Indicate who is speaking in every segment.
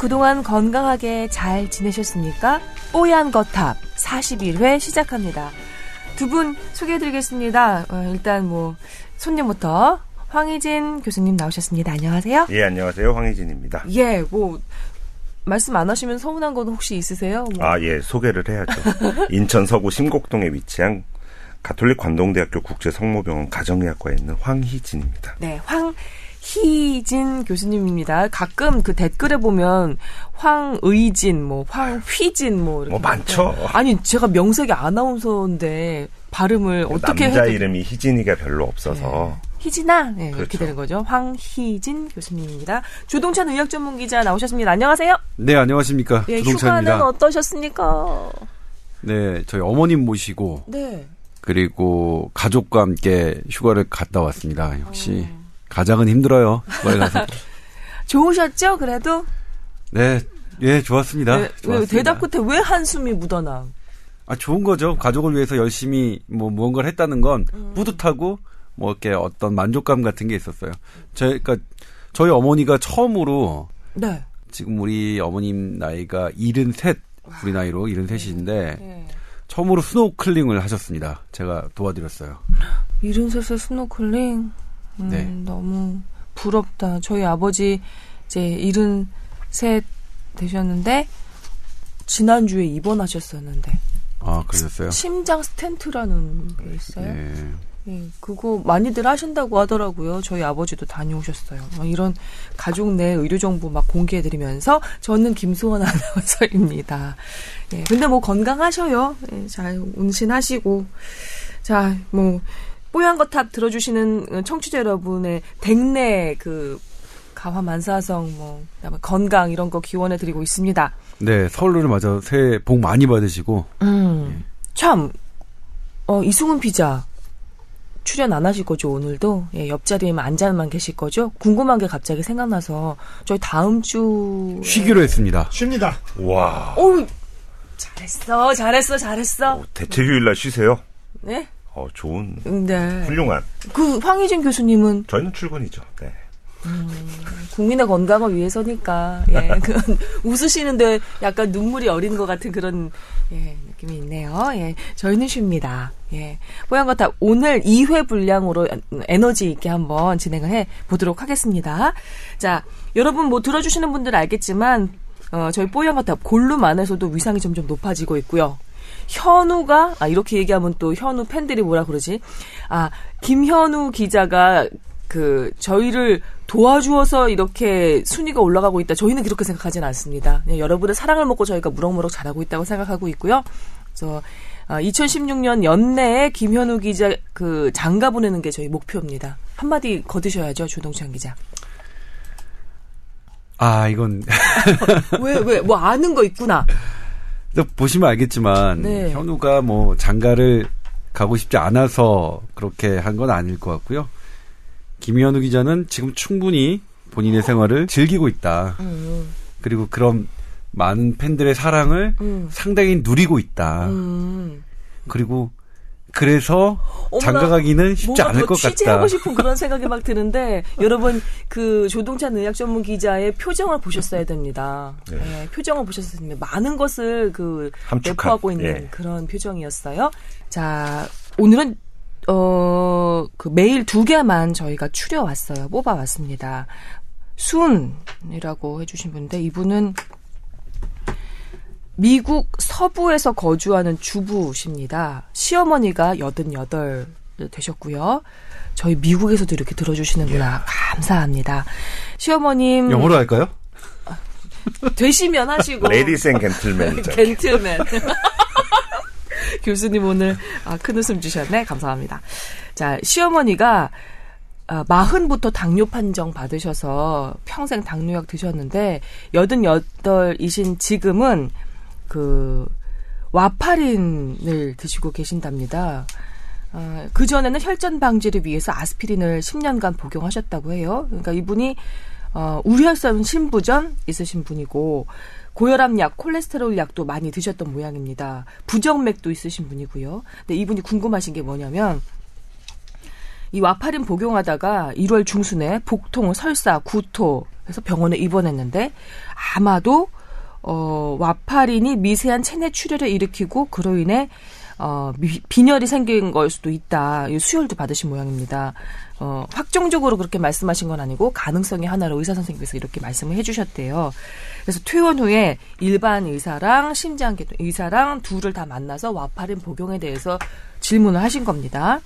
Speaker 1: 그동안 건강하게 잘 지내셨습니까? 뽀얀 거탑 41회 시작합니다. 두 분 소개해드리겠습니다. 어, 일단 뭐 손님부터 황희진 교수님 나오셨습니다. 안녕하세요.
Speaker 2: 예, 안녕하세요. 황희진입니다.
Speaker 1: 예, 뭐 말씀 안 하시면 서운한 건 혹시 있으세요? 뭐.
Speaker 2: 아, 예, 소개를 해야죠. 인천 서구 심곡동에 위치한 가톨릭 관동대학교 국제성모병원 가정의학과에 있는 황희진입니다.
Speaker 1: 네, 황 희진 교수님입니다. 가끔 그 댓글에 보면 황의진, 뭐 황휘진, 뭐 이렇게
Speaker 2: 뭐 많죠.
Speaker 1: 아니 제가 명색이 아나운서인데 발음을 어떻게
Speaker 2: 남자
Speaker 1: 해도
Speaker 2: 이름이 희진이가 별로 없어서
Speaker 1: 희진아 네, 이렇게
Speaker 2: 그렇죠.
Speaker 1: 되는 거죠. 황희진 교수님입니다. 조동찬 의학 전문 기자 나오셨습니다. 안녕하세요.
Speaker 3: 네, 안녕하십니까.
Speaker 1: 예,
Speaker 3: 조동찬입니다.
Speaker 1: 휴가는 어떠셨습니까?
Speaker 3: 네, 저희 어머님 모시고
Speaker 1: 네.
Speaker 3: 그리고 가족과 함께 휴가를 갔다 왔습니다. 역시
Speaker 1: 어.
Speaker 3: 가장은 힘들어요. 가서.
Speaker 1: 좋으셨죠? 그래도
Speaker 3: 네, 예, 좋았습니다.
Speaker 1: 네, 왜
Speaker 3: 좋았습니다.
Speaker 1: 대답 끝에 왜 한숨이 묻어나?
Speaker 3: 아, 좋은 거죠. 가족을 위해서 열심히 뭐 무언가를 했다는 건
Speaker 1: 음.
Speaker 3: 뿌듯하고 뭐 이렇게 어떤 만족감 같은 게 있었어요. 저희 그러니까 저희 어머니가 처음으로
Speaker 1: 네.
Speaker 3: 지금 우리 어머님 나이가 73 우리 나이로 73이신데
Speaker 1: 네.
Speaker 3: 처음으로 스노클링을 하셨습니다. 제가 도와드렸어요.
Speaker 1: 일흔셋의 스노클링. 음,
Speaker 3: 네.
Speaker 1: 너무 부럽다. 저희 아버지 이제 일흔셋 되셨는데 지난주에 입원하셨었는데
Speaker 3: 아, 그러셨어요?
Speaker 1: 심장 스텐트라는 게 있어요.
Speaker 3: 예.
Speaker 1: 예, 그거 많이들 하신다고 하더라고요. 저희 아버지도 다녀오셨어요. 어, 이런 가족 내 의료 정보 막 공개해드리면서 저는 김수원 아나운서입니다. 예, 근데 뭐 건강하셔요. 예, 잘 운신하시고 자, 뭐 뽀얀 거탑 들어주시는 청취자 여러분의 댁내 그 가화 만사성 뭐 그다음에 건강 이런 거 기원해 드리고 있습니다.
Speaker 3: 네, 설날을 맞아 새해 복 많이 받으시고
Speaker 1: 음, 참, 어, 이승훈 피자 출연 안 하실 거죠, 오늘도? 예, 옆자리에만 앉아만 계실 거죠? 궁금한 게 갑자기 생각나서 저희 다음 주
Speaker 3: 쉬기로 했습니다.
Speaker 4: 쉽니다.
Speaker 2: 와,
Speaker 1: 어우, 잘했어, 잘했어, 잘했어.
Speaker 2: 어, 대체 휴일 날 쉬세요?
Speaker 1: 네?
Speaker 2: 어, 좋은
Speaker 1: 네.
Speaker 2: 훌륭한.
Speaker 1: 그 황희진 교수님은
Speaker 2: 저희는 출근이죠. 네.
Speaker 1: 국민의 건강을 위해서니까, 예, 그건 웃으시는데 약간 눈물이 어린 것 같은 그런, 예, 느낌이 있네요. 예, 저희는 쉽니다. 예. 뽀얀거탑 오늘 2회 분량으로 에너지 있게 한번 진행을 해 보도록 하겠습니다. 자, 여러분 뭐 들어주시는 분들 알겠지만, 어, 저희 뽀얀거탑 골룸 안에서도 위상이 점점 높아지고 있고요. 현우가 아 이렇게 얘기하면 또 현우 팬들이 뭐라 그러지? 아 김현우 기자가 그 저희를 도와주어서 이렇게 순위가 올라가고 있다. 저희는 그렇게 생각하지는 않습니다. 여러분의 사랑을 먹고 저희가 무럭무럭 잘하고 있다고 생각하고 있고요. 그래서 아, 2016년 연내에 김현우 기자 그 장가 보내는 게 저희 목표입니다. 한마디 거드셔야죠, 조동찬 기자.
Speaker 3: 아, 이건
Speaker 1: 왜 왜 뭐 아는 거 있구나.
Speaker 3: 또 보시면 알겠지만
Speaker 1: 네.
Speaker 3: 현우가 뭐 장가를 가고 싶지 않아서 그렇게 한 건 아닐 것 같고요. 김현우 기자는 지금 충분히 본인의 생활을 즐기고 있다.
Speaker 1: 음,
Speaker 3: 그리고 그런 많은 팬들의 사랑을
Speaker 1: 음.
Speaker 3: 상당히 누리고 있다.
Speaker 1: 음.
Speaker 3: 그리고 그래서
Speaker 1: 어머나,
Speaker 3: 장가 가기는 쉽지 않을 더것 같다.
Speaker 1: 취재하고 싶은 그런 생각이 막 드는데 여러분 그 조동찬 의학 전문 기자의 표정을 보셨어야 됩니다.
Speaker 2: 네.
Speaker 1: 예, 표정을 보셨어야 됩니다. 많은 것을 그 내포하고 있는
Speaker 2: 예.
Speaker 1: 그런 표정이었어요. 자 오늘은 어그 메일 두 개만 저희가 추려 왔어요. 뽑아 왔습니다. 순이라고 해주신 분인데 이분은 미국 서부에서 거주하는 주부십니다. 시어머니가 88 되셨고요. 저희 미국에서도 이렇게 들어주시는구나. 감사합니다. 시어머님
Speaker 3: 영어로 할까요?
Speaker 1: 되시면 하시고
Speaker 2: Ladies
Speaker 1: and gentlemen. Gentlemen. 교수님 오늘 아, 큰 웃음 주셨네. 감사합니다. 자, 시어머니가 아, 마흔부터 당뇨 판정 받으셔서 평생 당뇨약 드셨는데 여든 여덟이신 지금은 그 와파린을 드시고 계신답니다. 아, 그 전에는 혈전 방지를 위해서 아스피린을 10년간 복용하셨다고 해요. 그러니까 이분이 어, 우려성 신부전 있으신 분이고 고혈압 약, 콜레스테롤 약도 많이 드셨던 모양입니다. 부정맥도 있으신 분이고요. 근데 이분이 궁금하신 게 뭐냐면 이 와파린 복용하다가 1월 중순에 복통, 설사, 구토 그래서 병원에 입원했는데 아마도 어 와파린이 미세한 체내 출혈을 일으키고 그로 인해 어 미- 빈혈이 생긴 걸 수도 있다. 이 수혈도 받으신 모양입니다. 어 확정적으로 그렇게 말씀하신 건 아니고 가능성이 하나로 의사 선생님께서 이렇게 말씀을 해주셨대요. 그래서 퇴원 후에 일반 의사랑 심장계통 의사랑 둘을 다 만나서 와파린 복용에 대해서 질문을 하신 겁니다.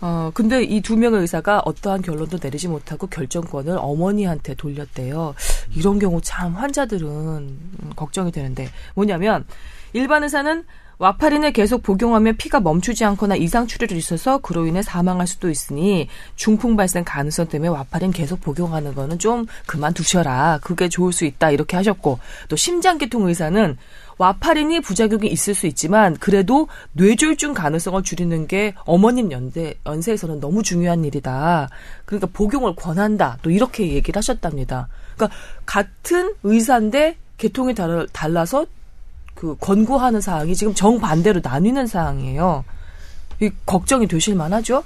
Speaker 1: 어, 근데 이 두 명의 의사가 어떠한 결론도 내리지 못하고 결정권을 어머니한테 돌렸대요. 이런 경우 참 환자들은 음, 걱정이 되는데 뭐냐면 일반 의사는 와파린을 계속 복용하면 피가 멈추지 않거나 이상 출혈이 있어서 그로 인해 사망할 수도 있으니 중풍 발생 가능성 때문에 와파린 계속 복용하는 거는 좀 그만두셔라. 그게 좋을 수 있다. 이렇게 하셨고 또 심장계통 의사는 와파린이 부작용이 있을 수 있지만 그래도 뇌졸중 가능성을 줄이는 게 어머님 연대, 연세에서는 너무 중요한 일이다. 그러니까 복용을 권한다. 또 이렇게 얘기를 하셨답니다. 그러니까 같은 의사인데 계통이 달, 달라서 그 권고하는 사항이 지금 정반대로 나뉘는 사항이에요. 이 걱정이 되실 만하죠?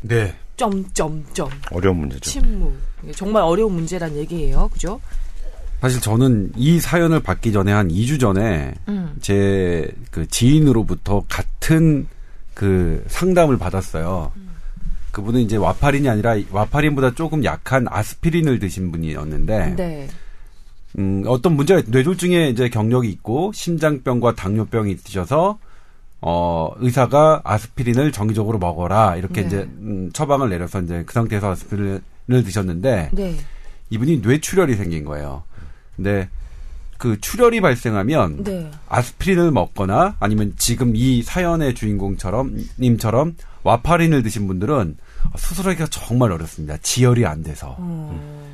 Speaker 3: 네.
Speaker 1: 점점점
Speaker 2: 어려운 문제죠.
Speaker 1: 침묵. 정말 어려운 문제란 얘기예요. 그죠?
Speaker 3: 사실 저는 이 사연을 받기 전에 한 2주 전에
Speaker 1: 음.
Speaker 3: 제그 지인으로부터 같은 그 상담을 받았어요. 그분은 이제 와파린이 아니라 와파린보다 조금 약한 아스피린을 드신 분이었는데
Speaker 1: 네.
Speaker 3: 음, 어떤 문제가 뇌졸중에 이제 경력이 있고 심장병과 당뇨병이 있으셔서 어 의사가 아스피린을 정기적으로 먹어라 이렇게
Speaker 1: 네.
Speaker 3: 이제 음, 처방을 내려서 이제 그 상태에서 아스피린을 드셨는데
Speaker 1: 네.
Speaker 3: 이분이 뇌출혈이 생긴 거예요. 근데 그 출혈이 발생하면
Speaker 1: 네.
Speaker 3: 아스피린을 먹거나 아니면 지금 이 사연의 주인공처럼 님처럼 와파린을 드신 분들은 수술하기가 정말 어렵습니다. 지혈이 안 돼서.
Speaker 1: 음.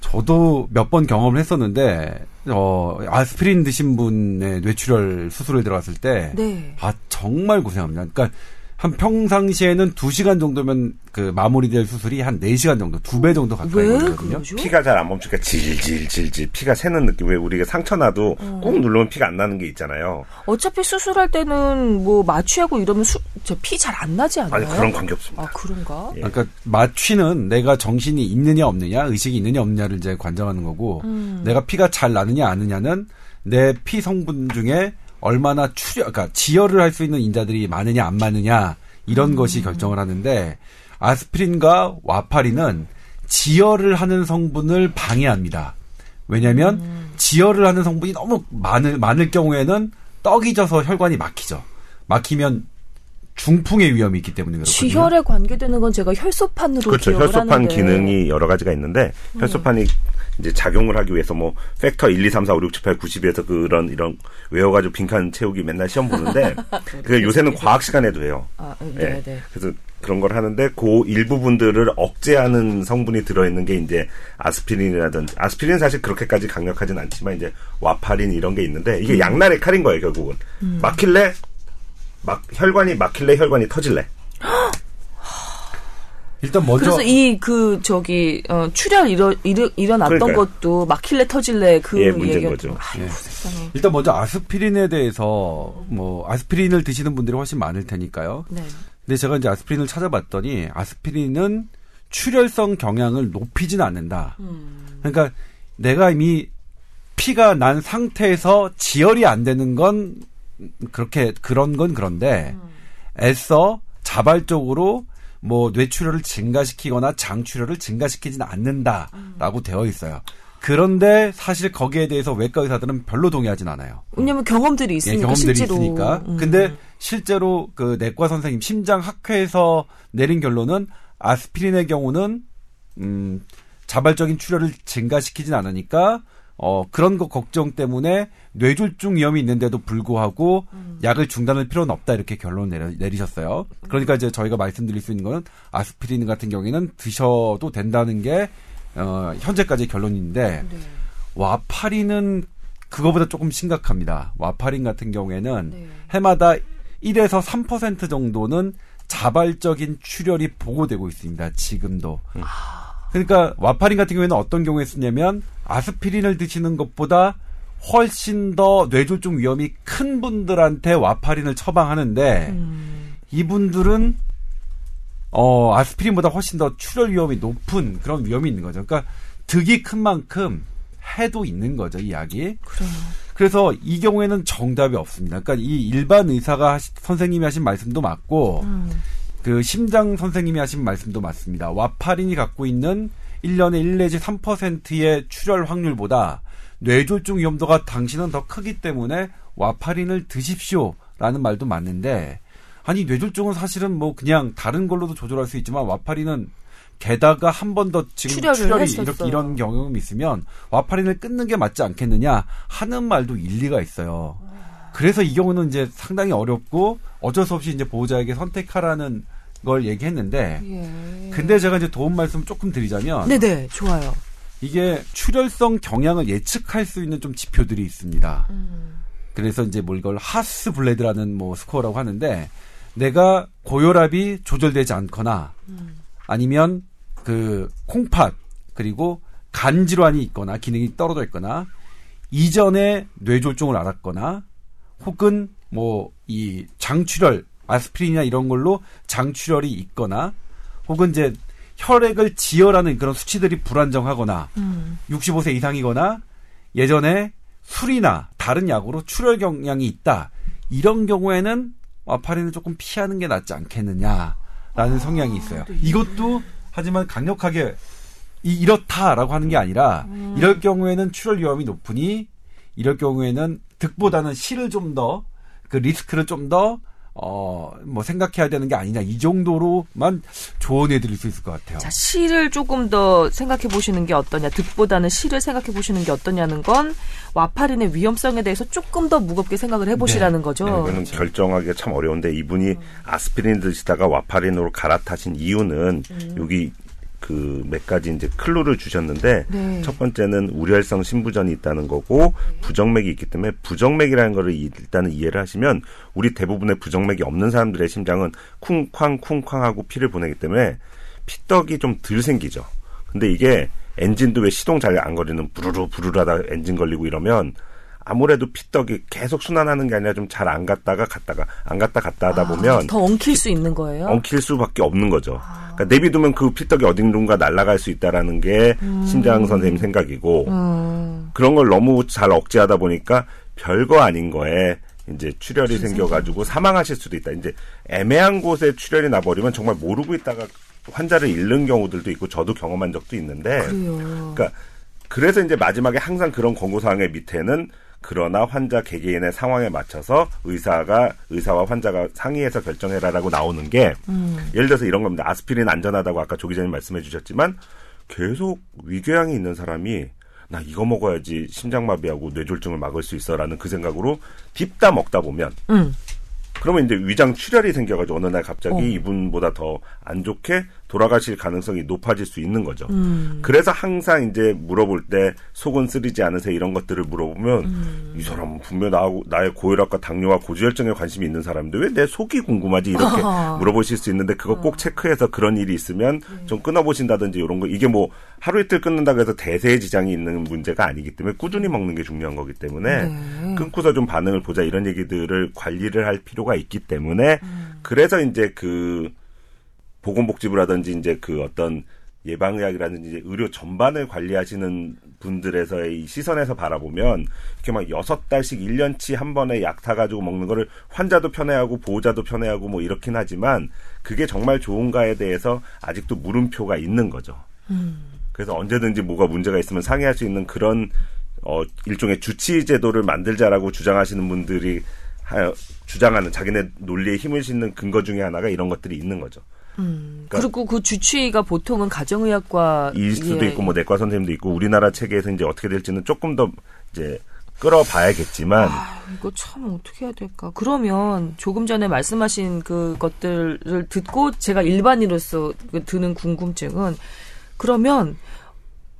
Speaker 3: 저도 몇 번 경험을 했었는데 어 아스피린 드신 분의 뇌출혈 수술을 들어갔을 때
Speaker 1: 네.
Speaker 3: 아, 정말 고생합니다. 그러니까 한 평상시에는 2시간 정도면 그 마무리될 수술이 한 4시간 정도, 2배 정도 가까이
Speaker 1: 왜
Speaker 3: 걸리거든요.
Speaker 2: 피가 잘 안 멈추니까 질질질질 피가 새는 느낌. 왜 우리가 상처 나도
Speaker 1: 어.
Speaker 2: 꾹 누르면 피가 안 나는 게 있잖아요.
Speaker 1: 어차피 수술할 때는 뭐 마취하고 이러면 피 잘 안 나지 않아요?
Speaker 2: 아니 그런 관계 없습니다.
Speaker 1: 아, 그런가?
Speaker 2: 예.
Speaker 3: 그러니까 마취는 내가 정신이 있느냐 없느냐, 의식이 있느냐 없느냐를 이제 관장하는 거고,
Speaker 1: 음.
Speaker 3: 내가 피가 잘 나느냐 안 느냐는 내 피 성분 중에 얼마나 출혈, 그러니까 지혈을 할 수 있는 인자들이 많으냐 안 많으냐 이런
Speaker 1: 음.
Speaker 3: 것이 결정을 하는데 아스피린과 와파린은 지혈을 하는 성분을 방해합니다. 왜냐하면
Speaker 1: 음.
Speaker 3: 지혈을 하는 성분이 너무 많을 많을 경우에는 떡이 져서 혈관이 막히죠. 막히면 중풍의 위험이 있기 때문에 그렇거든요.
Speaker 1: 지혈에 관계되는 건 제가 혈소판으로
Speaker 2: 그렇죠.
Speaker 1: 기억을
Speaker 2: 혈소판
Speaker 1: 하는데. 음.
Speaker 2: 기능이 여러 가지가 있는데 혈소판이 이제 작용을 하기 위해서 뭐 팩터 1, 2, 3, 4, 5, 6, 7, 8, 90에서 그런 이런 외워가지고 빈칸 채우기 맨날 시험 보는데 그 요새는 과학 시간에도 해요.
Speaker 1: 아,
Speaker 2: 예.
Speaker 1: 네, 네.
Speaker 2: 그래서 그런 걸 하는데 그 일부분들을 억제하는 성분이 들어있는 게 이제 아스피린이라든지 아스피린 사실 그렇게까지 강력하진 않지만 이제 와파린 이런 게 있는데
Speaker 1: 음.
Speaker 2: 이게 양날의 칼인 거예요 결국은 막힐래 막 혈관이 막힐래 혈관이 터질래
Speaker 3: 일단 먼저
Speaker 1: 그래서 이 그 저기 어, 출혈 일어, 일어 일어났던
Speaker 2: 그러니까요.
Speaker 1: 것도 막힐래 터질래 그
Speaker 2: 예, 문제인
Speaker 1: 얘기였죠.
Speaker 2: 거죠.
Speaker 1: 아이고
Speaker 3: 예.
Speaker 1: 세상에.
Speaker 3: 일단 먼저 아스피린에 대해서 뭐 아스피린을 드시는 분들이 훨씬 많을 테니까요.
Speaker 1: 네.
Speaker 3: 근데 제가 이제 아스피린을 찾아봤더니 아스피린은 출혈성 경향을 높이진 않는다.
Speaker 1: 음.
Speaker 3: 그러니까 내가 이미 피가 난 상태에서 지혈이 안 되는 건 그렇게 그런 건 그런데 애써 자발적으로 뭐 뇌출혈을 증가시키거나 장출혈을 증가시키진 않는다라고 되어 있어요. 그런데 사실 거기에 대해서 외과 의사들은 별로 동의하진 않아요.
Speaker 1: 왜냐면 경험들이
Speaker 3: 예,
Speaker 1: 있으니까
Speaker 3: 경험들이
Speaker 1: 실제로.
Speaker 3: 있으니까.
Speaker 1: 음.
Speaker 3: 근데 실제로 그 내과 선생님 심장 학회에서 내린 결론은 아스피린의 경우는 음 자발적인 출혈을 증가시키진 않으니까 어 그런 거 걱정 때문에 뇌졸중 위험이 있는데도 불구하고
Speaker 1: 음.
Speaker 3: 약을 중단할 필요는 없다 이렇게 결론 내려, 내리셨어요. 그러니까 이제 저희가 말씀드릴 수 있는 거는 아스피린 같은 경우에는 드셔도 된다는 게 어, 현재까지 결론인데
Speaker 1: 네.
Speaker 3: 와파린은 그거보다 조금 심각합니다. 와파린 같은 경우에는
Speaker 1: 네.
Speaker 3: 해마다 1에서 3% 정도는 자발적인 출혈이 보고되고 있습니다. 지금도. 그러니까 와파린 같은 경우에는 어떤 경우에 쓰냐면 아스피린을 드시는 것보다 훨씬 더 뇌졸중 위험이 큰 분들한테 와파린을 처방하는데
Speaker 1: 음.
Speaker 3: 이분들은 어 아스피린보다 훨씬 더 출혈 위험이 높은 그런 위험이 있는 거죠. 그러니까 득이 큰 만큼 해도 있는 거죠, 이 약이.
Speaker 1: 그래요.
Speaker 3: 그래서 이 경우에는 정답이 없습니다. 그러니까 이 일반 의사가 하시- 선생님이 하신 말씀도 맞고
Speaker 1: 음.
Speaker 3: 그 심장 선생님이 하신 말씀도 맞습니다. 와파린이 갖고 있는 1년에 1 내지 3%의 출혈 확률보다 뇌졸중 위험도가 당신은 더 크기 때문에 와파린을 드십시오 라는 말도 맞는데 아니 뇌졸중은 사실은 뭐 그냥 다른 걸로도 조절할 수 있지만 와파린은 게다가 한 번 더 지금 출혈이. 이렇게 이런 경험이 있으면 와파린을 끊는 게 맞지 않겠느냐 하는 말도 일리가 있어요. 그래서 이 경우는 이제 상당히 어렵고 어쩔 수 없이 이제 보호자에게 선택하라는 걸 얘기했는데
Speaker 1: 예.
Speaker 3: 근데 제가 이제 도움 말씀 조금 드리자면
Speaker 1: 네네 좋아요.
Speaker 3: 이게 출혈성 경향을 예측할 수 있는 좀 지표들이 있습니다.
Speaker 1: 음.
Speaker 3: 그래서 이제 뭐 이걸 하스 블레드라는 뭐 스코어라고 하는데 내가 고혈압이 조절되지 않거나
Speaker 1: 음.
Speaker 3: 아니면 그 콩팥 그리고 간 질환이 있거나 기능이 떨어져 있거나 이전에 뇌졸중을 앓았거나 혹은 뭐 이 장출혈 아스피린이나 이런 걸로 장출혈이 있거나 혹은 이제 혈액을 지혈하는 그런 수치들이 불안정하거나
Speaker 1: 음.
Speaker 3: 65세 이상이거나 예전에 술이나 다른 약으로 출혈 경향이 있다. 이런 경우에는 와파린을 조금 피하는 게 낫지 않겠느냐라는 성향이 있어요. 이것도 하지만 강력하게 이, 이렇다라고 하는 게 아니라 이럴 경우에는 출혈 위험이 높으니 이럴 경우에는 득보다는 실을 좀 더 그 리스크를 좀 더 어, 뭐 생각해야 되는 게 아니냐. 이 정도로만 조언해 드릴 수 있을 것 같아요.
Speaker 1: 자, 시를 조금 더 생각해 보시는 게 어떠냐, 득보다는 시를 생각해 보시는 게 어떠냐는 건 와파린의 위험성에 대해서 조금 더 무겁게 생각을 해 보시라는 거죠.
Speaker 2: 네, 이거는 결정하기가 참 어려운데 이분이 아스피린 드시다가 와파린으로 갈아타신 이유는 여기 그 몇 가지 이제 클루를 주셨는데
Speaker 1: 네.
Speaker 2: 첫 번째는 우려혈성 심부전이 있다는 거고 부정맥이 있기 때문에 부정맥이라는 거를 일단은 이해를 하시면 우리 대부분의 부정맥이 없는 사람들의 심장은 쿵쾅 쿵쾅하고 피를 보내기 때문에 피떡이 좀 덜 생기죠. 근데 이게 엔진도 왜 시동 잘안 거리는 부르르 부르르하다 엔진 걸리고 이러면 아무래도 피떡이 계속 순환하는 게 아니라 좀 잘 안 갔다가 갔다가 안 갔다 갔다 하다 보면
Speaker 1: 더 엉킬 수 있는 거예요.
Speaker 2: 엉킬 수밖에 없는 거죠. 그러니까 내비두면 그 피떡이 어딘가 날아갈 수 있다라는 게 심장 선생님 생각이고
Speaker 1: 음.
Speaker 2: 그런 걸 너무 잘 억제하다 보니까 별거 아닌 거에 이제 출혈이 생겨가지고 사망하실 수도 있다. 이제 애매한 곳에 출혈이 나버리면 정말 모르고 있다가 환자를 잃는 경우들도 있고 저도 경험한 적도 있는데
Speaker 1: 그래요.
Speaker 2: 그러니까 그래서 이제 마지막에 항상 그런 권고 사항의 밑에는 그러나 환자 개개인의 상황에 맞춰서 의사가 의사와 환자가 상의해서 결정해라라고 나오는 게
Speaker 1: 음.
Speaker 2: 예를 들어서 이런 겁니다. 아스피린 안전하다고 아까 조 기자님 말씀해 주셨지만 계속 위궤양이 있는 사람이 나 이거 먹어야지 심장마비하고 뇌졸중을 막을 수 있어라는 그 생각으로 딥다 먹다 보면
Speaker 1: 음.
Speaker 2: 그러면 이제 위장 출혈이 생겨가지고 어느 날 갑자기
Speaker 1: 어.
Speaker 2: 이분보다 더 안 좋게 돌아가실 가능성이 높아질 수 있는 거죠.
Speaker 1: 음.
Speaker 2: 그래서 항상 이제 물어볼 때 속은 쓰리지 않으세요 이런 것들을 물어보면
Speaker 1: 음.
Speaker 2: 이 사람은 분명 나하고 나의 고혈압과 당뇨와 고지혈증에 관심이 있는 사람인데 왜 내 속이 궁금하지 이렇게
Speaker 1: 어.
Speaker 2: 물어보실 수 있는데 그거 꼭 체크해서 그런 일이 있으면 좀 끊어보신다든지 이런 거 이게 뭐 하루 이틀 끊는다고 해서 대세에 지장이 있는 문제가 아니기 때문에 꾸준히 먹는 게 중요한 거기 때문에
Speaker 1: 네.
Speaker 2: 끊고서 좀 반응을 보자 이런 얘기들을 관리를 할 필요가 있기 때문에
Speaker 1: 음.
Speaker 2: 그래서 이제 그 보건복지부라든지 이제 그 어떤 예방의학이라든지 의료 전반을 관리하시는 분들에서의 이 시선에서 바라보면 이렇게 막 여섯 달씩 일년치한 번에 약 타가지고 먹는 거를 환자도 편해하고 보호자도 편해하고 뭐 이렇긴 하지만 그게 정말 좋은가에 대해서 아직도 물음표가 있는 거죠. 그래서 언제든지 뭐가 문제가 있으면 상의할 수 있는 그런 어 일종의 주치 제도를 만들자라고 주장하시는 분들이 하, 주장하는 자기네 논리에 힘을 싣는 근거 중에 하나가 이런 것들이 있는 거죠. 그러니까
Speaker 1: 그리고 그 주치의가 보통은 가정의학과
Speaker 2: 일 수도
Speaker 1: 예.
Speaker 2: 있고 뭐 내과 선생님도 있고 우리나라 체계에서 이제 어떻게 될지는 조금 더 이제 끌어봐야겠지만
Speaker 1: 아, 이거 참 어떻게 해야 될까? 그러면 조금 전에 말씀하신 그 것들을 듣고 제가 일반인으로서 그 드는 궁금증은 그러면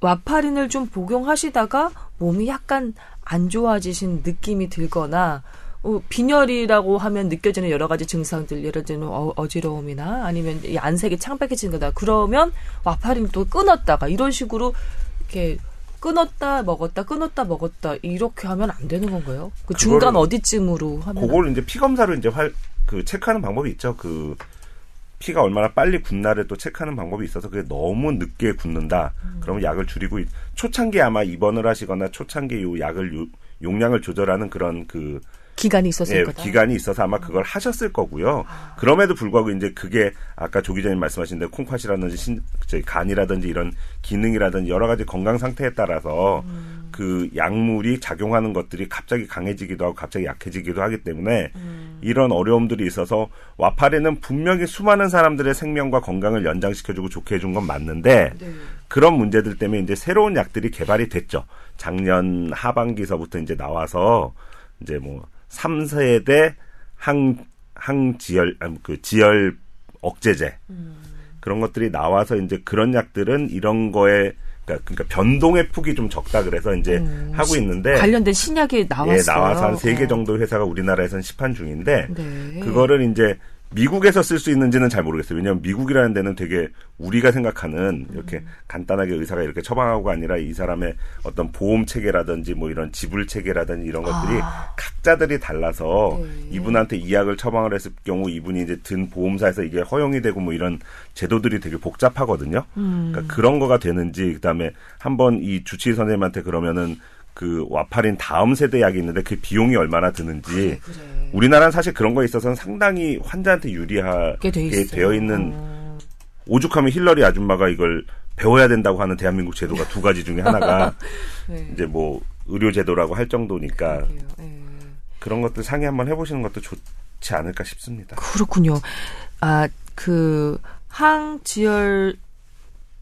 Speaker 1: 와파린을 좀 복용하시다가 몸이 약간 안 좋아지신 느낌이 들거나 어, 빈혈이라고 하면 느껴지는 여러 가지 증상들 예를 들면 어, 지러움이나 아니면 이 안색이 창백해지는 거다 그러면 와파린 또 끊었다가 이런 식으로 이렇게 끊었다 먹었다 끊었다 먹었다 이렇게 하면 안 되는 건가요? 그 중간 어디쯤으로 하면
Speaker 2: 그걸 이제 피 검사로 이제 활 그 체크하는 방법이 있죠. 그 피가 얼마나 빨리 굳나를 또 체크하는 방법이 있어서 그게 너무 늦게 굳는다. 그러면 약을 줄이고 있- 초창기에 아마 입원을 하시거나 초창기에 요 약을 요- 용량을 조절하는 그런 그
Speaker 1: 기간이 있었을
Speaker 2: 예,
Speaker 1: 거다.
Speaker 2: 기간이 있어서 아마 그걸 하셨을 거고요. 그럼에도 불구하고 이제 그게 아까 조 기자님 말씀하신 대로 콩팥이라든지 신, 간이라든지 이런 기능이라든지 여러 가지 건강 상태에 따라서
Speaker 1: 음.
Speaker 2: 그 약물이 작용하는 것들이 갑자기 강해지기도 하고 갑자기 약해지기도 하기 때문에
Speaker 1: 음.
Speaker 2: 이런 어려움들이 있어서 와파리는 분명히 수많은 사람들의 생명과 건강을 연장시켜주고 좋게 해준 건 맞는데
Speaker 1: 네.
Speaker 2: 그런 문제들 때문에 이제 새로운 약들이 개발이 됐죠. 작년 하반기서부터 이제 나와서 이제 뭐 3세대 항 항지열 아니, 그 지열 억제제 그런 것들이 나와서 이제 그런 약들은 이런 거에 그러니까, 그러니까 변동의 폭이 좀 적다 그래서 이제 하고 있는데
Speaker 1: 관련된 신약이 나왔어요.
Speaker 2: 예, 나와서 한 세개
Speaker 1: 어.
Speaker 2: 정도 회사가 우리나라에서는 시판 중인데
Speaker 1: 네.
Speaker 2: 그거를 이제 미국에서 쓸 수 있는지는 잘 모르겠어요. 왜냐하면 미국이라는 데는 되게 우리가 생각하는 이렇게
Speaker 1: 음.
Speaker 2: 간단하게 의사가 이렇게 처방하고가 아니라 이 사람의 어떤 보험 체계라든지 뭐 이런 지불 체계라든지 이런 것들이 각자들이 달라서
Speaker 1: 아. 네.
Speaker 2: 이분한테 이 약을 처방을 했을 경우 이분이 이제 든 보험사에서 이게 허용이 되고 뭐 이런 제도들이 되게 복잡하거든요.
Speaker 1: 음.
Speaker 2: 그러니까 그런 거가 되는지 그다음에 한번 이 주치의 선생님한테 그러면은 그 와파린 다음 세대 약이 있는데 그 비용이 얼마나 드는지
Speaker 1: 그래.
Speaker 2: 우리나라는 사실 그런 거에 있어서는 상당히 환자한테 유리하게. 되어 있는
Speaker 1: 어.
Speaker 2: 오죽하면 힐러리 아줌마가 이걸 배워야 된다고 하는 대한민국 제도가 두 가지 중에 하나가
Speaker 1: 네.
Speaker 2: 이제 뭐 의료 제도라고 할 정도니까.
Speaker 1: 예.
Speaker 2: 그런 것들 상의 한번 해보시는 것도 좋지 않을까 싶습니다.
Speaker 1: 그렇군요. 아, 그 항지열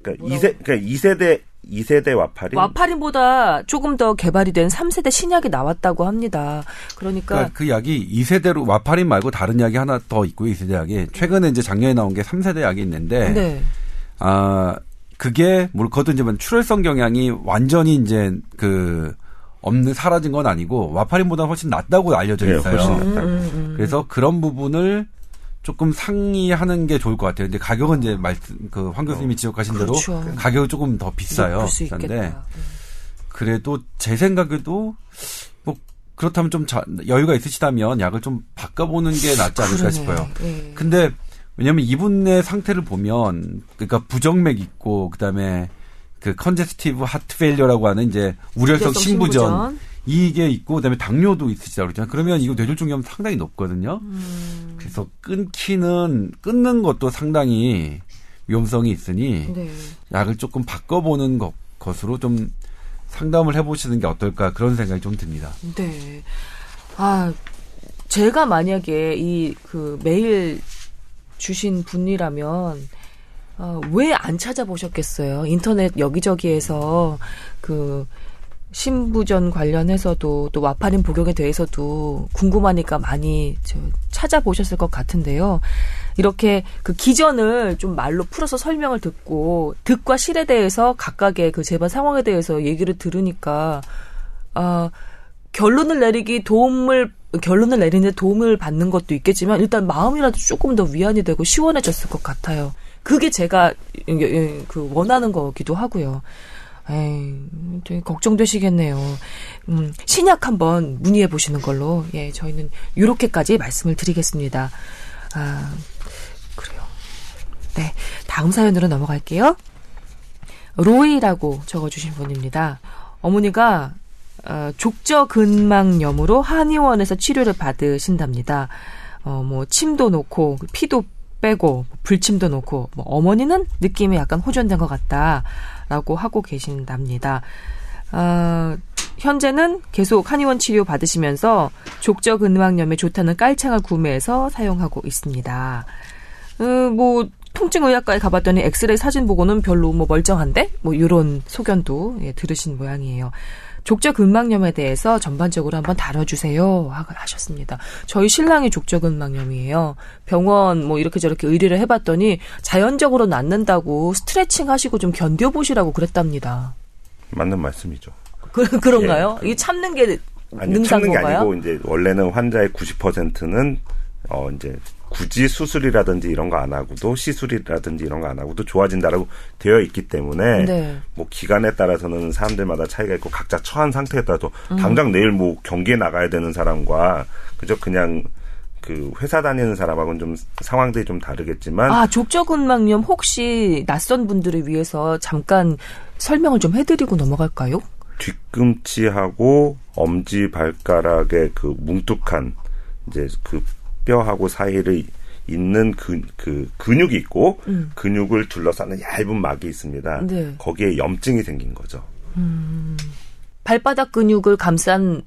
Speaker 2: 그러니까 이세 그러니까 2세대 2세대 와파린
Speaker 1: 와파린보다 조금 더 개발이 된 3세대 신약이 나왔다고 합니다. 그러니까
Speaker 3: 그러니까 그 약이 2세대로 와파린 말고 다른 약이 하나 더 있고요. 2세대 약이 최근에 이제 작년에 나온 게 3세대 약이 있는데
Speaker 1: 네.
Speaker 3: 아 그게 뭘 거든 이제 출혈성 경향이 완전히 이제 그 없는 사라진 건 아니고 와파린보다 훨씬 낫다고 알려져
Speaker 2: 네,
Speaker 3: 있어요.
Speaker 2: 훨씬 낫다.
Speaker 1: 음,
Speaker 3: 그래서 그런 부분을 조금 상의하는 게 좋을 것 같아요. 근데 가격은 이제 말씀 그황 교수님이 지적하신 대로
Speaker 1: 그렇죠.
Speaker 3: 가격이 조금 더 비싸요.
Speaker 1: 높을 수
Speaker 3: 비싼데
Speaker 1: 있겠다.
Speaker 3: 그래도 제 생각에도 뭐 그렇다면 좀 자- 여유가 있으시다면 약을 좀 바꿔보는 게 낫지 않을까
Speaker 1: 그러네.
Speaker 3: 싶어요.
Speaker 1: 예.
Speaker 3: 근데 왜냐면 이분의 상태를 보면 그러니까 부정맥 있고 그다음에 그 congestive heart failure라고 하는 이제 울혈성
Speaker 1: 울혈성
Speaker 3: 심부전,
Speaker 1: 심부전.
Speaker 3: 이게 있고 그다음에 당뇨도 있으시다고 그러잖아요. 그러면 이거 뇌졸중 위험 상당히 높거든요.
Speaker 1: 음.
Speaker 3: 그래서 끊기는 끊는 것도 상당히 위험성이 있으니
Speaker 1: 네.
Speaker 3: 약을 조금 바꿔보는 것, 것으로 좀 상담을 해보시는 게 어떨까 그런 생각이 좀 듭니다.
Speaker 1: 네. 아, 제가 만약에 이그 메일 주신 분이라면 어, 왜 안 찾아보셨겠어요? 인터넷 여기저기에서 그 신부전 관련해서도 또 와파린 복용에 대해서도 궁금하니까 많이 저 찾아보셨을 것 같은데요. 이렇게 그 기전을 좀 말로 풀어서 설명을 듣고 득과 실에 대해서 각각의 그 재반 상황에 대해서 얘기를 들으니까 아 결론을 내리기 도움을 결론을 내리는데 도움을 받는 것도 있겠지만 일단 마음이라도 조금 더 위안이 되고 시원해졌을 것 같아요. 그게 제가 예, 그 원하는 거기도 하고요. 에이, 걱정되시겠네요. 음, 신약 한번 문의해 보시는 걸로 예, 저희는 요렇게까지 말씀을 드리겠습니다. 아, 그래요. 네, 다음 사연으로 넘어갈게요. 로이라고 적어주신 분입니다. 어머니가 어, 족저근막염으로 한의원에서 치료를 받으신답니다. 어, 뭐 침도 놓고 피도 빼고 불침도 놓고 뭐 어머니는 느낌이 약간 호전된 것 같다라고 하고 계신답니다. 어, 현재는 계속 한의원 치료 받으시면서 족저근막염에 좋다는 깔창을 구매해서 사용하고 있습니다. 어, 뭐 통증의학과에 가봤더니 엑스레이 사진 보고는 별로 뭐 멀쩡한데 뭐 이런 소견도 예, 들으신 모양이에요. 족저 근막염에 대해서 전반적으로 한번 다뤄주세요 하- 하셨습니다. 저희 신랑이 족저 근막염이에요. 병원 뭐 이렇게 저렇게 의뢰를 해봤더니 자연적으로 낫는다고 스트레칭 하시고 좀 견뎌보시라고 그랬답니다.
Speaker 2: 맞는 말씀이죠.
Speaker 1: 그, 그런가요?
Speaker 2: 예, 그-
Speaker 1: 이게 참는 게
Speaker 2: 아니
Speaker 1: 능사인
Speaker 2: 참는 게
Speaker 1: 건가요?
Speaker 2: 아니고 이제 원래는 환자의 90%는 어 이제 굳이 수술이라든지 이런 거 안 하고도 시술이라든지 이런 거 안 하고도 좋아진다라고 되어 있기 때문에
Speaker 1: 네.
Speaker 2: 뭐 기간에 따라서는 사람들마다 차이가 있고 각자 처한 상태에 따라서
Speaker 1: 음.
Speaker 2: 당장 내일 뭐 경기에 나가야 되는 사람과 그저 그냥 그 회사 다니는 사람하고는 좀 상황들이 좀 다르겠지만
Speaker 1: 아, 족저근막염 혹시 낯선 분들을 위해서 잠깐 설명을 좀 해드리고 넘어갈까요?
Speaker 2: 뒤꿈치하고 엄지 발가락의 그 뭉툭한 이제 그 뼈하고 사이를 있는 그, 그 근육이 있고
Speaker 1: 음.
Speaker 2: 근육을 둘러싸는 얇은 막이 있습니다.
Speaker 1: 네.
Speaker 2: 거기에 염증이 생긴 거죠.
Speaker 1: 발바닥 근육을 감싼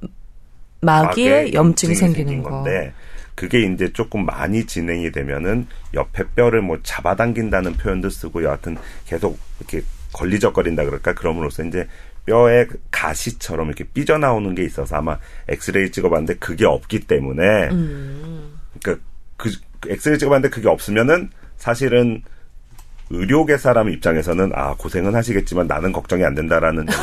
Speaker 2: 막에
Speaker 1: 염증이 생기는 거.
Speaker 2: 건데 그게 이제 조금 많이 진행이 되면은 옆에 뼈를 뭐 잡아당긴다는 표현도 쓰고 여하튼 계속 이렇게 걸리적거린다 그럴까 그럼으로써 이제 뼈에 가시처럼 이렇게 삐져나오는 게 있어서 아마 엑스레이 찍어봤는데 그게 없기 때문에
Speaker 1: 음.
Speaker 2: 그러니까 그, 그 엑스레이 찍어봤는데 그게 없으면은 사실은 의료계 사람 입장에서는 아 고생은 하시겠지만 나는 걱정이 안 된다라는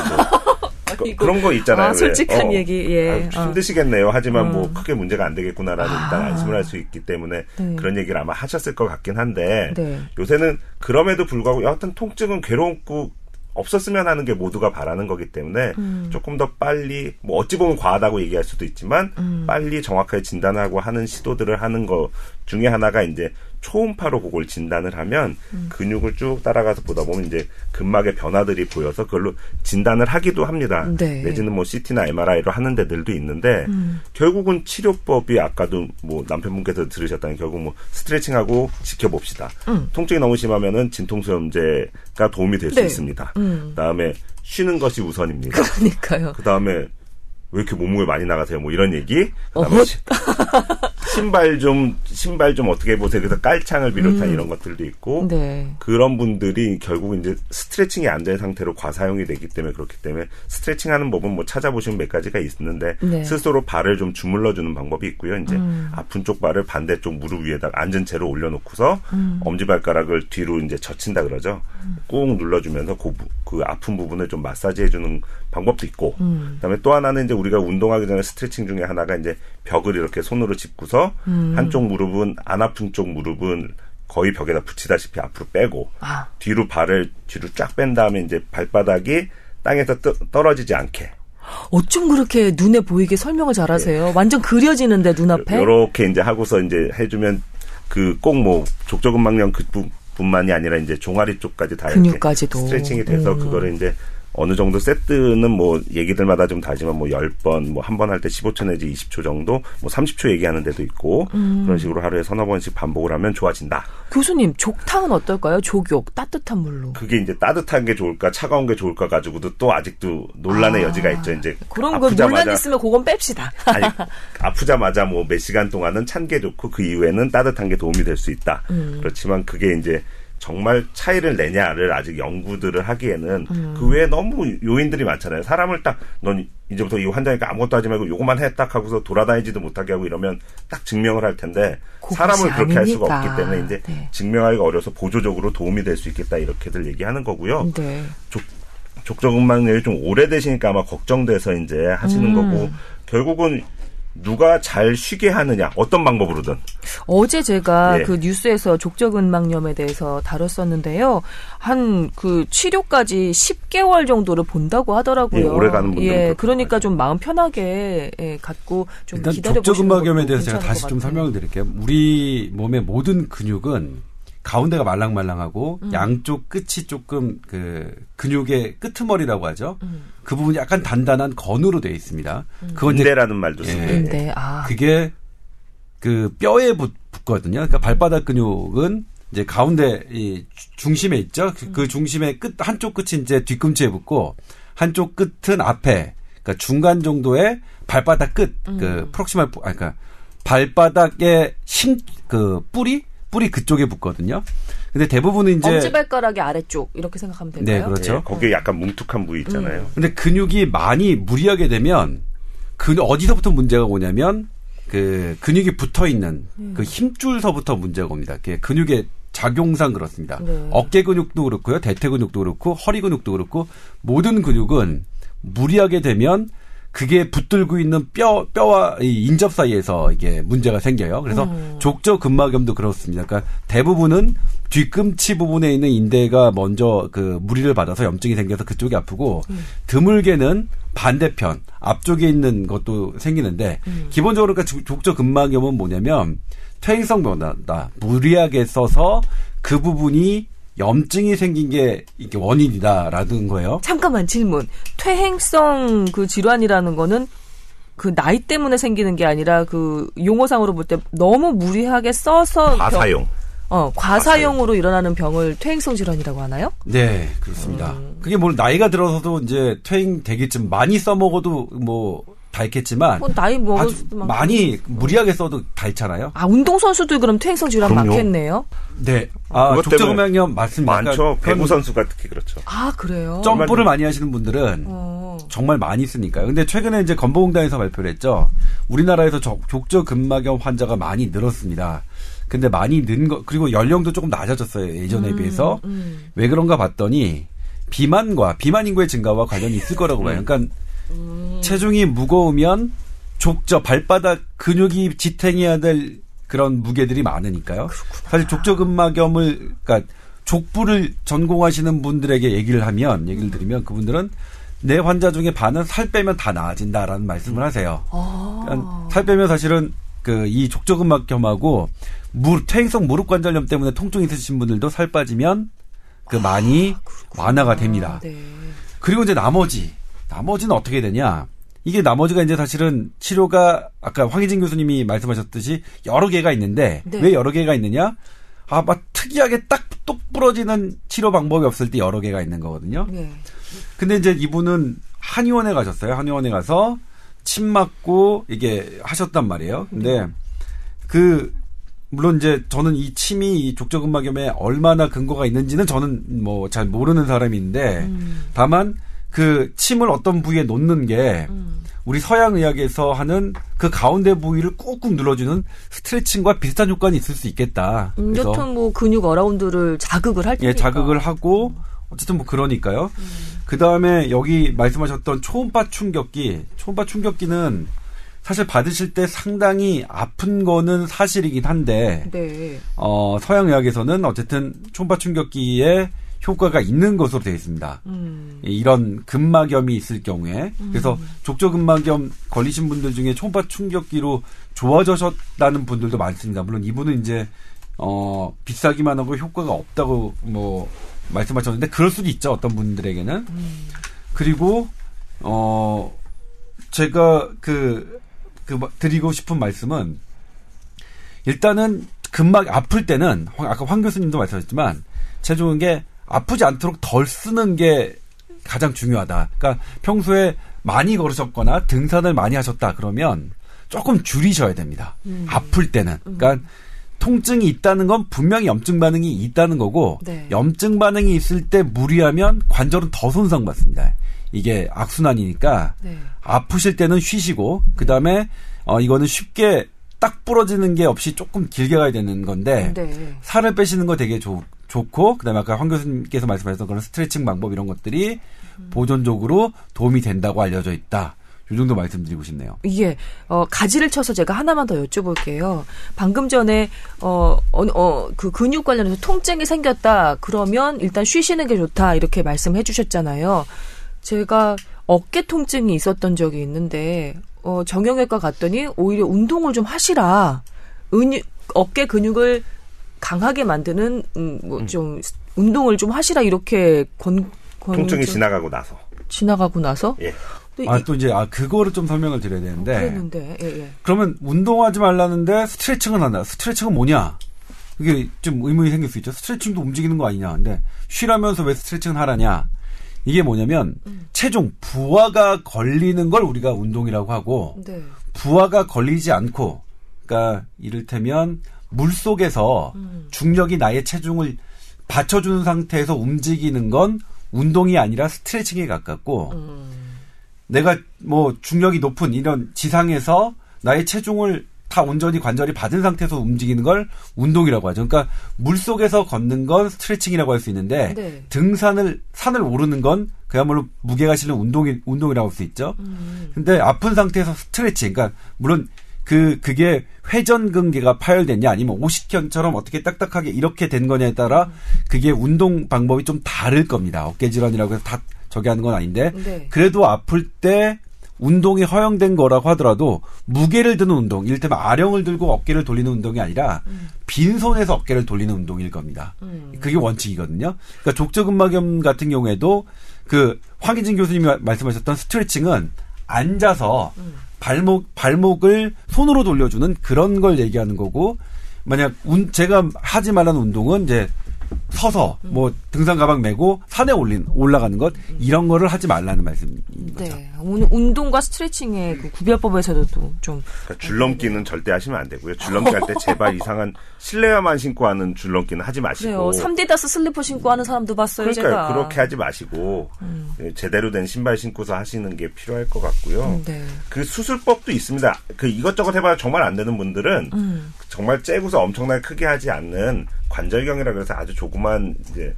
Speaker 2: 그, 그런 거 있잖아요.
Speaker 1: 아,
Speaker 2: 왜?
Speaker 1: 솔직한
Speaker 2: 어,
Speaker 1: 얘기, 예.
Speaker 2: 아유,
Speaker 1: 어.
Speaker 2: 힘드시겠네요. 하지만 뭐 크게 문제가 안 되겠구나라는 일단
Speaker 1: 아.
Speaker 2: 안심을 할 수 있기 때문에
Speaker 1: 네.
Speaker 2: 그런 얘기를 아마 하셨을 것 같긴 한데
Speaker 1: 네.
Speaker 2: 요새는 그럼에도 불구하고 여하튼 통증은 괴롭고 없었으면 하는 게 모두가 바라는 거기 때문에
Speaker 1: 음.
Speaker 2: 조금 더 빨리 뭐 어찌 보면 과하다고 얘기할 수도 있지만
Speaker 1: 음.
Speaker 2: 빨리 정확하게 진단하고 하는 시도들을 하는 거 중에 하나가 이제 초음파로 그걸 진단을 하면
Speaker 1: 음.
Speaker 2: 근육을 쭉 따라가서 보다 보면 이제 근막의 변화들이 보여서 그걸로 진단을 하기도 합니다.
Speaker 1: 네.
Speaker 2: 내지는 뭐 CT나 MRI로 하는 데들도 있는데
Speaker 1: 음.
Speaker 2: 결국은 치료법이 아까도 뭐 남편분께서 들으셨다는 결국 뭐 스트레칭하고 지켜봅시다.
Speaker 1: 음.
Speaker 2: 통증이 너무 심하면은 진통소염제가 도움이 될수
Speaker 1: 네.
Speaker 2: 있습니다.
Speaker 1: 음.
Speaker 2: 그다음에 쉬는 것이 우선입니다.
Speaker 1: 그러니까요.
Speaker 2: 그다음에 왜 이렇게 몸무게 많이 나가세요? 뭐 이런 얘기.
Speaker 1: 어.
Speaker 2: 그다음에 시- 신발 좀 신발 좀 어떻게 보세요? 그래서 깔창을 비롯한 이런 것들도 있고
Speaker 1: 음. 네.
Speaker 2: 그런 분들이 결국 이제 스트레칭이 안 된 상태로 과사용이 되기 때문에 그렇기 때문에 스트레칭하는 법은 뭐 찾아보시면 몇 가지가 있는데
Speaker 1: 네.
Speaker 2: 스스로 발을 좀 주물러 주는 방법이 있고요. 이제
Speaker 1: 음.
Speaker 2: 아픈 쪽 발을 반대쪽 무릎 위에다가 앉은 채로 올려놓고서
Speaker 1: 음.
Speaker 2: 엄지발가락을 뒤로 이제 젖힌다 그러죠. 꾹 눌러주면서 그, 부- 그 아픈 부분을 좀 마사지해 주는 방법도 있고.
Speaker 1: 음.
Speaker 2: 그다음에 또 하나는 이제 우리가 운동하기 전에 스트레칭 중에 하나가 이제 벽을 이렇게 손으로 짚고서
Speaker 1: 음.
Speaker 2: 한쪽 무릎은 안 아픈 쪽 무릎은 거의 벽에다 붙이다시피 앞으로 빼고
Speaker 1: 아,
Speaker 2: 뒤로 발을 뒤로 쫙 뺀 다음에 이제 발바닥이 땅에서 떠, 떨어지지 않게
Speaker 1: 어쩜 그렇게 눈에 보이게 설명을 잘하세요? 완전 그려지는데 눈앞에.
Speaker 2: 요렇게 이제 하고서 이제 해주면 그 꼭 뭐 족저근막염 그 부분만이 아니라 이제 종아리 쪽까지 다 이렇게
Speaker 1: 근육까지도.
Speaker 2: 스트레칭이 돼서
Speaker 1: 음.
Speaker 2: 그거를 이제 어느 정도 세트는 뭐 얘기들마다 좀 다르지만 뭐 10번 뭐 한 번 할때 15초 내지 20초 정도 뭐 30초 얘기하는 데도 있고
Speaker 1: 음.
Speaker 2: 그런 식으로 하루에 서너 번씩 반복을 하면 좋아진다.
Speaker 1: 교수님, 족탕은 어떨까요? 족욕, 따뜻한 물로.
Speaker 2: 그게 이제 따뜻한 게 좋을까 차가운 게 좋을까 가지고도 또 아직도 논란의
Speaker 1: 아,
Speaker 2: 여지가 있죠. 이제
Speaker 1: 그런 거 논란 있으면 그건 뺍시다.
Speaker 2: 아니, 아프자마자 뭐 몇 시간 동안은 찬 게 좋고 그 이후에는 따뜻한 게 도움이 될 수 있다.
Speaker 1: 음.
Speaker 2: 그렇지만 그게 이제 정말 차이를 내냐를 아직 연구들을 하기에는
Speaker 1: 음.
Speaker 2: 그 외에 너무 요인들이 많잖아요. 사람을 딱 넌 이제부터 이 환자니까 아무것도 하지 말고 요것만 해 딱 하고서 돌아다니지도 못하게 하고 이러면 딱 증명을 할 텐데 사람을 그렇게 할 수가
Speaker 1: 아니니까.
Speaker 2: 없기 때문에 이제
Speaker 1: 네.
Speaker 2: 증명하기가 어려서 보조적으로 도움이 될 수 있겠다 이렇게들 얘기하는 거고요.
Speaker 1: 네.
Speaker 2: 족저근막염이 좀 오래되시니까 아마 걱정돼서 이제 하시는
Speaker 1: 음.
Speaker 2: 거고 결국은 누가 잘 쉬게 하느냐 어떤 방법으로든
Speaker 1: 어제 제가
Speaker 2: 예.
Speaker 1: 그 뉴스에서 족저근막염에 대해서 다뤘었는데요. 한 그 치료까지 10개월 정도를 본다고 하더라고요.
Speaker 2: 예, 오래 가는 분들은
Speaker 1: 예, 그러니까. 좀 마음 편하게 예, 갖고 좀
Speaker 3: 일단
Speaker 1: 기다려
Speaker 3: 족저근막염에 대해서 제가 다시
Speaker 1: 것
Speaker 3: 좀. 설명을 드릴게요. 우리 몸의 모든 근육은 가운데가 말랑말랑하고
Speaker 1: 음.
Speaker 3: 양쪽 끝이 조금 그 근육의 끄트머리라고 하죠.
Speaker 1: 음.
Speaker 3: 그 부분이 약간 단단한 건으로 되어 있습니다. 그건 이제
Speaker 2: 인대라는 말도
Speaker 3: 예.
Speaker 2: 쓰고
Speaker 1: 근데 아,
Speaker 3: 그게 그 뼈에 붙, 붙거든요. 그러니까 발바닥 근육은 이제 가운데 이 주- 중심에 있죠. 그- 그 중심의 끝 한쪽 끝이 이제 뒤꿈치에 붙고 한쪽 끝은 앞에 그러니까 중간 정도의 발바닥 끝 그 프록시말 부- 아 그러니까 발바닥의 심 그 뿌리 뿌리 그쪽에 붙거든요. 근데 대부분은 이제
Speaker 1: 엄지발가락의 아래쪽 이렇게 생각하면 될까요?
Speaker 3: 네, 그렇죠.
Speaker 2: 예, 거기에 약간 뭉툭한 부위 있잖아요.
Speaker 3: 근데 근육이 많이 무리하게 되면 그 어디서부터 문제가 오냐면 그 근육이 붙어 있는 그 힘줄서부터 문제가 옵니다. 그 근육의 작용상 그렇습니다.
Speaker 1: 네.
Speaker 3: 어깨 근육도 그렇고요, 대퇴 근육도 그렇고 허리 근육도 그렇고 모든 근육은 무리하게 되면 그게 붙들고 있는 뼈 뼈와 이 인접 사이에서 이게 문제가 생겨요. 그래서
Speaker 1: 음.
Speaker 3: 족저 근막염도 그렇습니다. 그러니까 대부분은 뒤꿈치 부분에 있는 인대가 먼저 그 무리를 받아서 염증이 생겨서 그쪽이 아프고 드물게는 반대편 앞쪽에 있는 것도 생기는데
Speaker 1: 음.
Speaker 3: 기본적으로 그러니까 족- 족저 근막염은 뭐냐면 퇴행성 변화다. 무리하게 써서 그 부분이 염증이 생긴 게 이게 원인이다라는 거예요.
Speaker 1: 잠깐만 질문. 퇴행성 그 질환이라는 거는 그 나이 때문에 생기는 게 아니라 그 용어상으로 볼 때 너무 무리하게 써서 병-
Speaker 2: 과사용.
Speaker 1: 어, 과사용으로 일어나는 병을 퇴행성 질환이라고 하나요?
Speaker 3: 네, 그렇습니다.
Speaker 1: 음.
Speaker 3: 그게 뭐 나이가 들어서도 이제 퇴행 되겠지만 많이 써먹어도 뭐 닳겠지만
Speaker 1: 뭐 나이 많고.
Speaker 3: 많이 무리하게 써도 닳잖아요.
Speaker 1: 아, 운동 선수도 그럼 퇴행성 질환
Speaker 2: 그럼요.
Speaker 1: 많겠네요?
Speaker 3: 네, 아 족저근막염 맞습니다.
Speaker 2: 많죠.
Speaker 3: 그러니까 그런
Speaker 2: 배구 선수가 특히 그렇죠.
Speaker 1: 아, 그래요?
Speaker 3: 점프를 많이 하시는 분들은
Speaker 1: 어.
Speaker 3: 정말 많이 쓰니까요. 근데 최근에 이제 건보공단에서 발표를 했죠. 우리나라에서 족- 족저근막염 환자가 많이 늘었습니다. 근데 많이 는 거, 그리고 연령도 조금 낮아졌어요. 예전에 비해서.
Speaker 1: 음.
Speaker 3: 왜 그런가 봤더니 비만과 비만 인구의 증가와 관련이 있을 거라고 봐요. 그러니까
Speaker 1: 음.
Speaker 3: 체중이 무거우면 족저 발바닥 근육이 지탱해야 될 그런 무게들이 많으니까요. 사실 족저근막염을 그러니까 족부를 전공하시는 분들에게 얘기를 하면 얘기를 드리면 그분들은 내 환자 중에 반은 살 빼면 다 나아진다라는 말씀을 하세요.
Speaker 1: 아.
Speaker 3: 그러니까 살 빼면 사실은 그 이 족저근막염하고 무 퇴행성 무릎 관절염 때문에 통증이 있으신 분들도 살 빠지면 그 많이 완화가 됩니다.
Speaker 1: 네.
Speaker 3: 그리고 이제 나머지 나머지는 어떻게 되냐? 이게 나머지가 이제 사실은 치료가 아까 황희진 교수님이 말씀하셨듯이 여러 개가 있는데
Speaker 1: 네.
Speaker 3: 왜 여러 개가 있느냐? 아, 막 특이하게 딱 똑 부러지는 치료 방법이 없을 때 여러 개가 있는 거거든요.
Speaker 1: 네.
Speaker 3: 근데 이제 이분은 한의원에 가셨어요. 한의원에 가서 침 맞고 이게 하셨단 말이에요. 근데 그 물론 이제 저는 이 침이 이 족저근막염에 얼마나 근거가 있는지는 저는 뭐 잘 모르는 사람인데
Speaker 1: 음.
Speaker 3: 다만 그 침을 어떤 부위에 놓는 게
Speaker 1: 음.
Speaker 3: 우리 서양 의학에서 하는 그 가운데 부위를 꾹꾹 눌러주는 스트레칭과 비슷한 효과는 있을 수 있겠다.
Speaker 1: 음, 여튼 뭐 근육 어라운드를 자극을 할 테니까.
Speaker 3: 예, 자극을 하고 어쨌든 뭐 그러니까요. 그 다음에 여기 말씀하셨던 초음파 충격기, 초음파 충격기는 사실 받으실 때 상당히 아픈 거는 사실이긴 한데
Speaker 1: 네.
Speaker 3: 어, 서양 의학에서는 어쨌든 초음파 충격기에 효과가 있는 것으로 되어 있습니다.
Speaker 1: 음.
Speaker 3: 이런 근막염이 있을 경우에 그래서 족저근막염 걸리신 분들 중에 초음파 충격기로 좋아졌다는 분들도 많습니다. 물론 이분은 이제 어 비싸기만 하고 효과가 없다고 뭐 말씀하셨는데 그럴 수도 있죠 어떤 분들에게는 그리고 어 제가 그, 그뭐 드리고 싶은 말씀은 일단은 근막 아플 때는 황- 아까 황 교수님도 말씀하셨지만 제일 좋은 게 아프지 않도록 덜 쓰는 게 가장 중요하다. 그러니까 평소에 많이 걸으셨거나 등산을 많이 하셨다 그러면 조금 줄이셔야 됩니다. 아플 때는. 그러니까 통증이 있다는 건 분명히 염증 반응이 있다는 거고
Speaker 1: 네.
Speaker 3: 염증 반응이 있을 때 무리하면 관절은 더 손상받습니다. 이게 악순환이니까
Speaker 1: 네.
Speaker 3: 아프실 때는 쉬시고 그다음에 어 이거는 쉽게 딱 부러지는 게 없이 조금 길게 가야 되는 건데
Speaker 1: 네.
Speaker 3: 살을 빼시는 거 되게 좋, 좋고 그다음에 아까 황 교수님께서 말씀하셨던 그런 스트레칭 방법 이런 것들이 보존적으로 도움이 된다고 알려져 있다. 이 정도 말씀드리고 싶네요.
Speaker 1: 이게 어 가지를 쳐서 제가 하나만 더 여쭤볼게요. 방금 전에 어어 그 근육 관련해서 통증이 생겼다. 그러면 일단 쉬시는 게 좋다. 이렇게 말씀해 주셨잖아요. 제가 어깨 통증이 있었던 적이 있는데 어 정형외과 갔더니 오히려 운동을 좀 하시라. 근육 어깨 근육을 강하게 만드는 음, 뭐좀 운동을 좀 하시라 이렇게 권, 권
Speaker 2: 통증이
Speaker 1: 좀
Speaker 2: 지나가고 나서.
Speaker 1: 지나가고 나서
Speaker 2: 예.
Speaker 3: 또아
Speaker 1: 이-
Speaker 3: 또 이제 아 그거를 좀 설명을 드려야 되는데
Speaker 1: 그랬는데 예, 예.
Speaker 3: 그러면 운동하지 말라는데 스트레칭은 한다. 스트레칭은 뭐냐? 이게 좀 의문이 생길 수 있죠. 스트레칭도 움직이는 거 아니냐. 근데 쉬라면서 왜 스트레칭을 하라냐? 이게 뭐냐면 체중 부하가 걸리는 걸 우리가 운동이라고 하고
Speaker 1: 네.
Speaker 3: 부하가 걸리지 않고 그러니까 이를테면 물 속에서 중력이 나의 체중을 받쳐주는 상태에서 움직이는 건 운동이 아니라 스트레칭에 가깝고 내가 뭐 중력이 높은 이런 지상에서 나의 체중을 다 온전히 관절이 받은 상태에서 움직이는 걸 운동이라고 하죠. 그러니까 물 속에서 걷는 건 스트레칭이라고 할 수 있는데
Speaker 1: 네.
Speaker 3: 등산을 산을 오르는 건 그야말로 무게가 실는 운동이 운동이라고 할 수 있죠.
Speaker 1: 음.
Speaker 3: 근데 아픈 상태에서 스트레칭, 그러니까 물론 그 그게 회전 근개가 파열됐냐 아니면 오십견처럼 어떻게 딱딱하게 이렇게 된 거냐에 따라 그게 운동 방법이 좀 다를 겁니다. 어깨 질환이라고 해서 다 저기 하는 건 아닌데
Speaker 1: 네.
Speaker 3: 그래도 아플 때 운동이 허용된 거라고 하더라도 무게를 드는 운동, 이를테면 아령을 들고 어깨를 돌리는 운동이 아니라 빈손에서 어깨를 돌리는 운동일 겁니다.
Speaker 1: 음.
Speaker 3: 그게 원칙이거든요. 그러니까 족저근막염 같은 경우에도 그 황희진 교수님이 말씀하셨던 스트레칭은 앉아서 발목 발목을 손으로 돌려주는 그런 걸 얘기하는 거고 만약 운 제가 하지 말라는 운동은 이제 서서 뭐 등산 가방 메고 산에 올린 올라가는 것 이런 거를 하지 말라는 말씀인 거죠.
Speaker 1: 네. 운- 운동과 스트레칭의 그 구별법에서도 또 좀.
Speaker 2: 그러니까 줄넘기는 절대 하시면 안 되고요. 줄넘기 할 때 제발 이상한 실내화만 신고 하는 줄넘기는 하지 마시고.
Speaker 1: 그래요. 3디다스 슬리퍼 신고 하는 사람도 봤어요,
Speaker 2: 그러니까요.
Speaker 1: 제가. 음.
Speaker 2: 그렇게 하지 마시고 예, 제대로 된 신발 신고서 하시는 게 필요할 것 같고요.
Speaker 1: 네.
Speaker 2: 그 수술법도 있습니다. 그 이것저것 해봐야 정말 안 되는 분들은
Speaker 1: 음.
Speaker 2: 정말 째고서 엄청나게 크게 하지 않는 관절경이라 그래서 아주 조그만 이제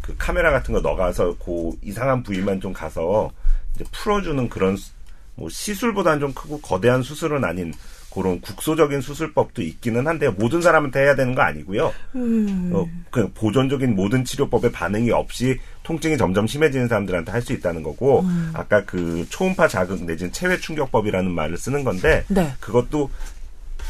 Speaker 2: 그 카메라 같은 거 넣어가서 그 이상한 부위만 좀 가서 이제 풀어주는 그런 수- 뭐 시술보다는 좀 크고 거대한 수술은 아닌 그런 국소적인 수술법도 있기는 한데 모든 사람한테 해야 되는 거 아니고요.
Speaker 1: 음.
Speaker 2: 어, 그 보존적인 모든 치료법에 반응이 없이 통증이 점점 심해지는 사람들한테 할 수 있다는 거고
Speaker 1: 음.
Speaker 2: 아까 그 초음파 자극 내지는 체외 충격법이라는 말을 쓰는 건데
Speaker 1: 네.
Speaker 2: 그것도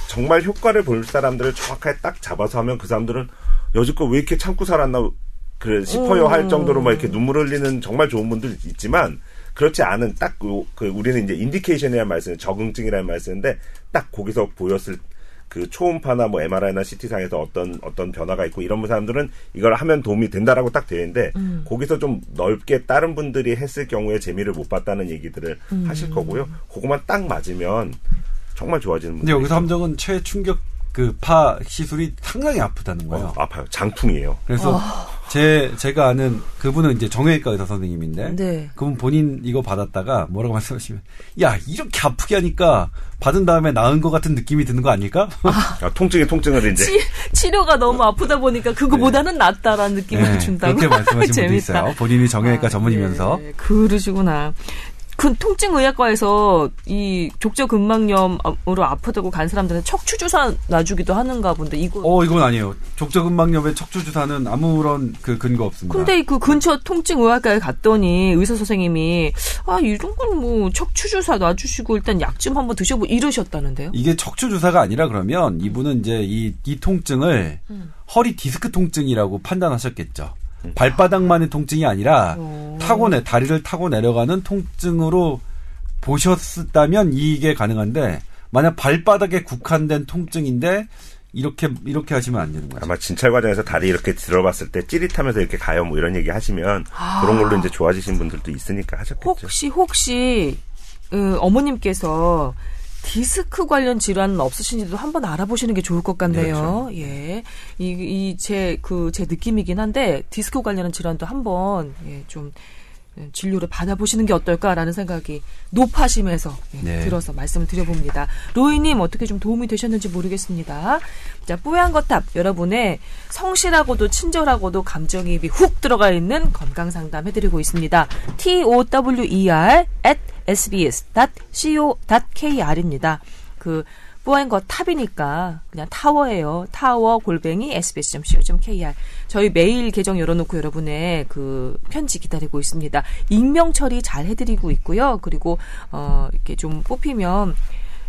Speaker 2: 정말 효과를 볼 사람들을 정확하게 딱 잡아서 하면 그 사람들은 여지껏 왜 이렇게 참고 살았나 그래 싶어요 할 정도로 막 이렇게 눈물 흘리는 정말 좋은 분들 있지만 그렇지 않은 딱 그 우리는 이제 인디케이션이라는 말 쓰는 적응증이라는 말 쓰는데 딱 거기서 보였을 그 초음파나 뭐 MRI나 CT상에서 어떤 어떤 변화가 있고 이런 사람들은 이걸 하면 도움이 된다라고 딱 되어 있는데 거기서 좀 넓게 다른 분들이 했을 경우에 재미를 못 봤다는 얘기들을 하실 거고요. 그거만 딱 맞으면 정말 좋아지는
Speaker 3: 근데
Speaker 2: 분들.
Speaker 3: 여기서 함정은 최충격 그 파 시술이 상당히 아프다는 거예요.
Speaker 2: 어, 아파요. 장풍이에요.
Speaker 3: 그래서 제 제가 아는 그분은 이제 정형외과 의사 선생님인데
Speaker 1: 네.
Speaker 3: 그분 본인 이거 받았다가 뭐라고 말씀하시면 야 이렇게 아프게 하니까 받은 다음에 나은 것 같은 느낌이 드는 거 아닐까?
Speaker 2: 아, 통증이 통증을 이제
Speaker 1: 치, 치료가 너무 아프다 보니까 그거보다는 낫다라는 느낌을
Speaker 3: 네,
Speaker 1: 준다고.
Speaker 3: 그렇게 말씀하신 분도
Speaker 1: 재밌다.
Speaker 3: 있어요. 본인이 정형외과
Speaker 1: 아,
Speaker 3: 전문이면서
Speaker 1: 예, 그러시구나. 그 통증의학과에서 이 족저근막염으로 아프다고 간 사람들은 척추 주사 놔주기도 하는가 본데 이거.
Speaker 3: 어 이건 아니에요. 족저근막염의 척추 주사는 아무런 그 근거 없습니다.
Speaker 1: 근데 그 근처 통증의학과에 갔더니 의사 선생님이 아 이런 건 뭐 척추 주사 놔주시고 일단 약 좀 한번 드셔보 이러셨다는데요.
Speaker 3: 이게 척추 주사가 아니라 그러면 이분은 이제 이, 이 통증을
Speaker 1: 음.
Speaker 3: 허리 디스크 통증이라고 판단하셨겠죠. 발바닥만의 통증이 아니라
Speaker 1: 오.
Speaker 3: 타고 내 다리를 타고 내려가는 통증으로 보셨다면 이게 가능한데 만약 발바닥에 국한된 통증인데 이렇게 이렇게 하시면 안 되는 거죠.
Speaker 2: 아마 진찰 과정에서 다리 이렇게 들어봤을 때 찌릿하면서 이렇게 가요 뭐 이런 얘기 하시면 그런 걸로 이제 좋아지신 분들도 있으니까 하셨겠죠.
Speaker 1: 혹시 혹시 어, 어머님께서 디스크 관련 질환은 없으신지도 한번 알아보시는 게 좋을 것 같네요. 예. 이, 이, 제, 그, 제 느낌이긴 한데, 디스크 관련한 질환도 한번, 예, 좀, 예, 진료를 받아보시는 게 어떨까라는 생각이 높아심에서 예,
Speaker 3: 네.
Speaker 1: 들어서 말씀을 드려봅니다. 로이님 어떻게 좀 도움이 되셨는지 모르겠습니다. 자, 뽀얀 거탑 여러분의 성실하고도 친절하고도 감정이입이 훅 들어가 있는 건강 상담 해드리고 있습니다. T O W E R at sbs.co.kr입니다. 그 뽀얀 거 탑이니까 그냥 타워예요. 타워 골뱅이 sbs.co.kr. 저희 메일 계정 열어놓고 여러분의 그 편지 기다리고 있습니다. 익명 처리 잘 해드리고 있고요. 그리고 어 이렇게 좀 뽑히면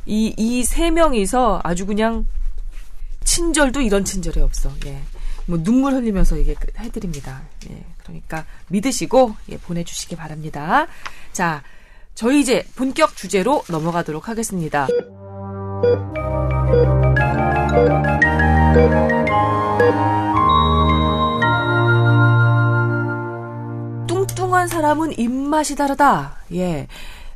Speaker 1: 이 이 세 명이서 아주 그냥 친절도 이런 친절이 없어. 예. 뭐 눈물 흘리면서 이게 그- 해드립니다. 예. 그러니까 믿으시고 예, 보내주시기 바랍니다. 자, 저희 이제 본격 주제로 넘어가도록 하겠습니다. 뚱뚱한 사람은 입맛이 다르다. 예.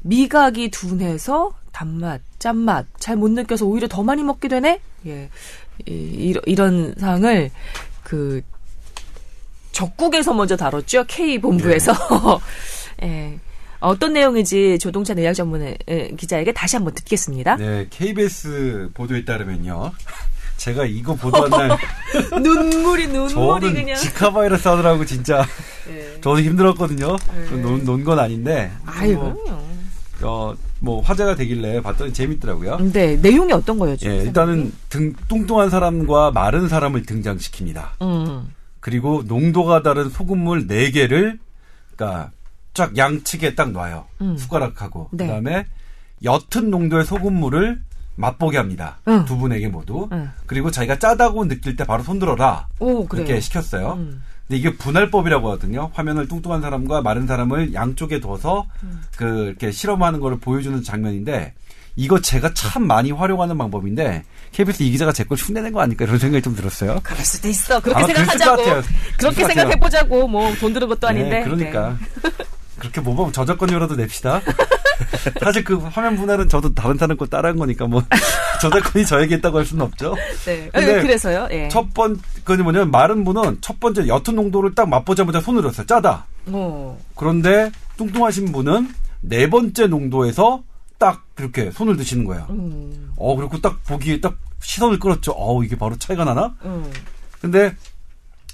Speaker 1: 미각이 둔해서 단맛, 짠맛 잘 못 느껴서 오히려 더 많이 먹게 되네? 예. 이, 이런 상을 그 적국에서 먼저 다뤘죠. K 본부에서. 예. 어떤 내용인지 조동찬 의학 전문 기자에게 다시 한번 듣겠습니다.
Speaker 3: 네, KBS 보도에 따르면요. 제가 이거 보도한 날
Speaker 1: 눈물이 눈물이 그냥.
Speaker 3: 지카 바이러스 하느라고 진짜
Speaker 1: 예.
Speaker 3: 저도 힘들었거든요.
Speaker 1: 네.
Speaker 3: 논건 아닌데
Speaker 1: 아유,
Speaker 3: 뭐. 어, 뭐 화제가 되길래 봤더니 재밌더라고요.
Speaker 1: 네, 내용이 어떤 거예요,
Speaker 3: 예,
Speaker 1: 지금?
Speaker 3: 일단은 등, 뚱뚱한 사람과 마른 사람을 등장시킵니다.
Speaker 1: 음.
Speaker 3: 그리고 농도가 다른 소금물 4개를, 그니까, 쫙 양측에 딱 놔요.
Speaker 1: 음.
Speaker 3: 숟가락하고
Speaker 1: 네.
Speaker 3: 그다음에 옅은 농도의 소금물을 맛보게 합니다.
Speaker 1: 응.
Speaker 3: 두 분에게 모두.
Speaker 1: 응.
Speaker 3: 그리고 자기가 짜다고 느낄 때 바로 손들어라.
Speaker 1: 오, 그래요.
Speaker 3: 이렇게 시켰어요.
Speaker 1: 음.
Speaker 3: 근데 이게 분할법이라고 하거든요. 화면을 뚱뚱한 사람과 마른 사람을 양쪽에 둬서
Speaker 1: 음.
Speaker 3: 그 이렇게 실험하는 거를 보여주는 장면인데 이거 제가 참 많이 활용하는 방법인데 KBS 이 기자가 제 걸 흉내낸 거 아닐까 이런 생각이 좀 들었어요.
Speaker 1: 그럴 수도 있어. 그렇게 생각하자고. 그렇게. 생각해보자고. 뭐, 돈 드는 것도 아닌데.
Speaker 3: 네, 그러니까. 그렇게 모범 저작권료라도 냅시다. 사실 그 화면 분할은 저도 다른 사람 거 따라한 거니까 뭐 저작권이 저에게 있다고 할 수는 없죠.
Speaker 1: 네.
Speaker 3: 근데
Speaker 1: 어, 그래서요. 예.
Speaker 3: 첫 번, 그 뭐냐면 마른 분은 첫 번째 옅은 농도를 딱 맛보자마자 손을 들었어요. 짜다.
Speaker 1: 어.
Speaker 3: 그런데 뚱뚱하신 분은 네 번째 농도에서 딱 그렇게 손을 드시는 거예요.
Speaker 1: 음.
Speaker 3: 어, 그리고 딱 보기에 딱 시선을 끌었죠. 어우, 이게 바로 차이가 나나?
Speaker 1: 음.
Speaker 3: 근데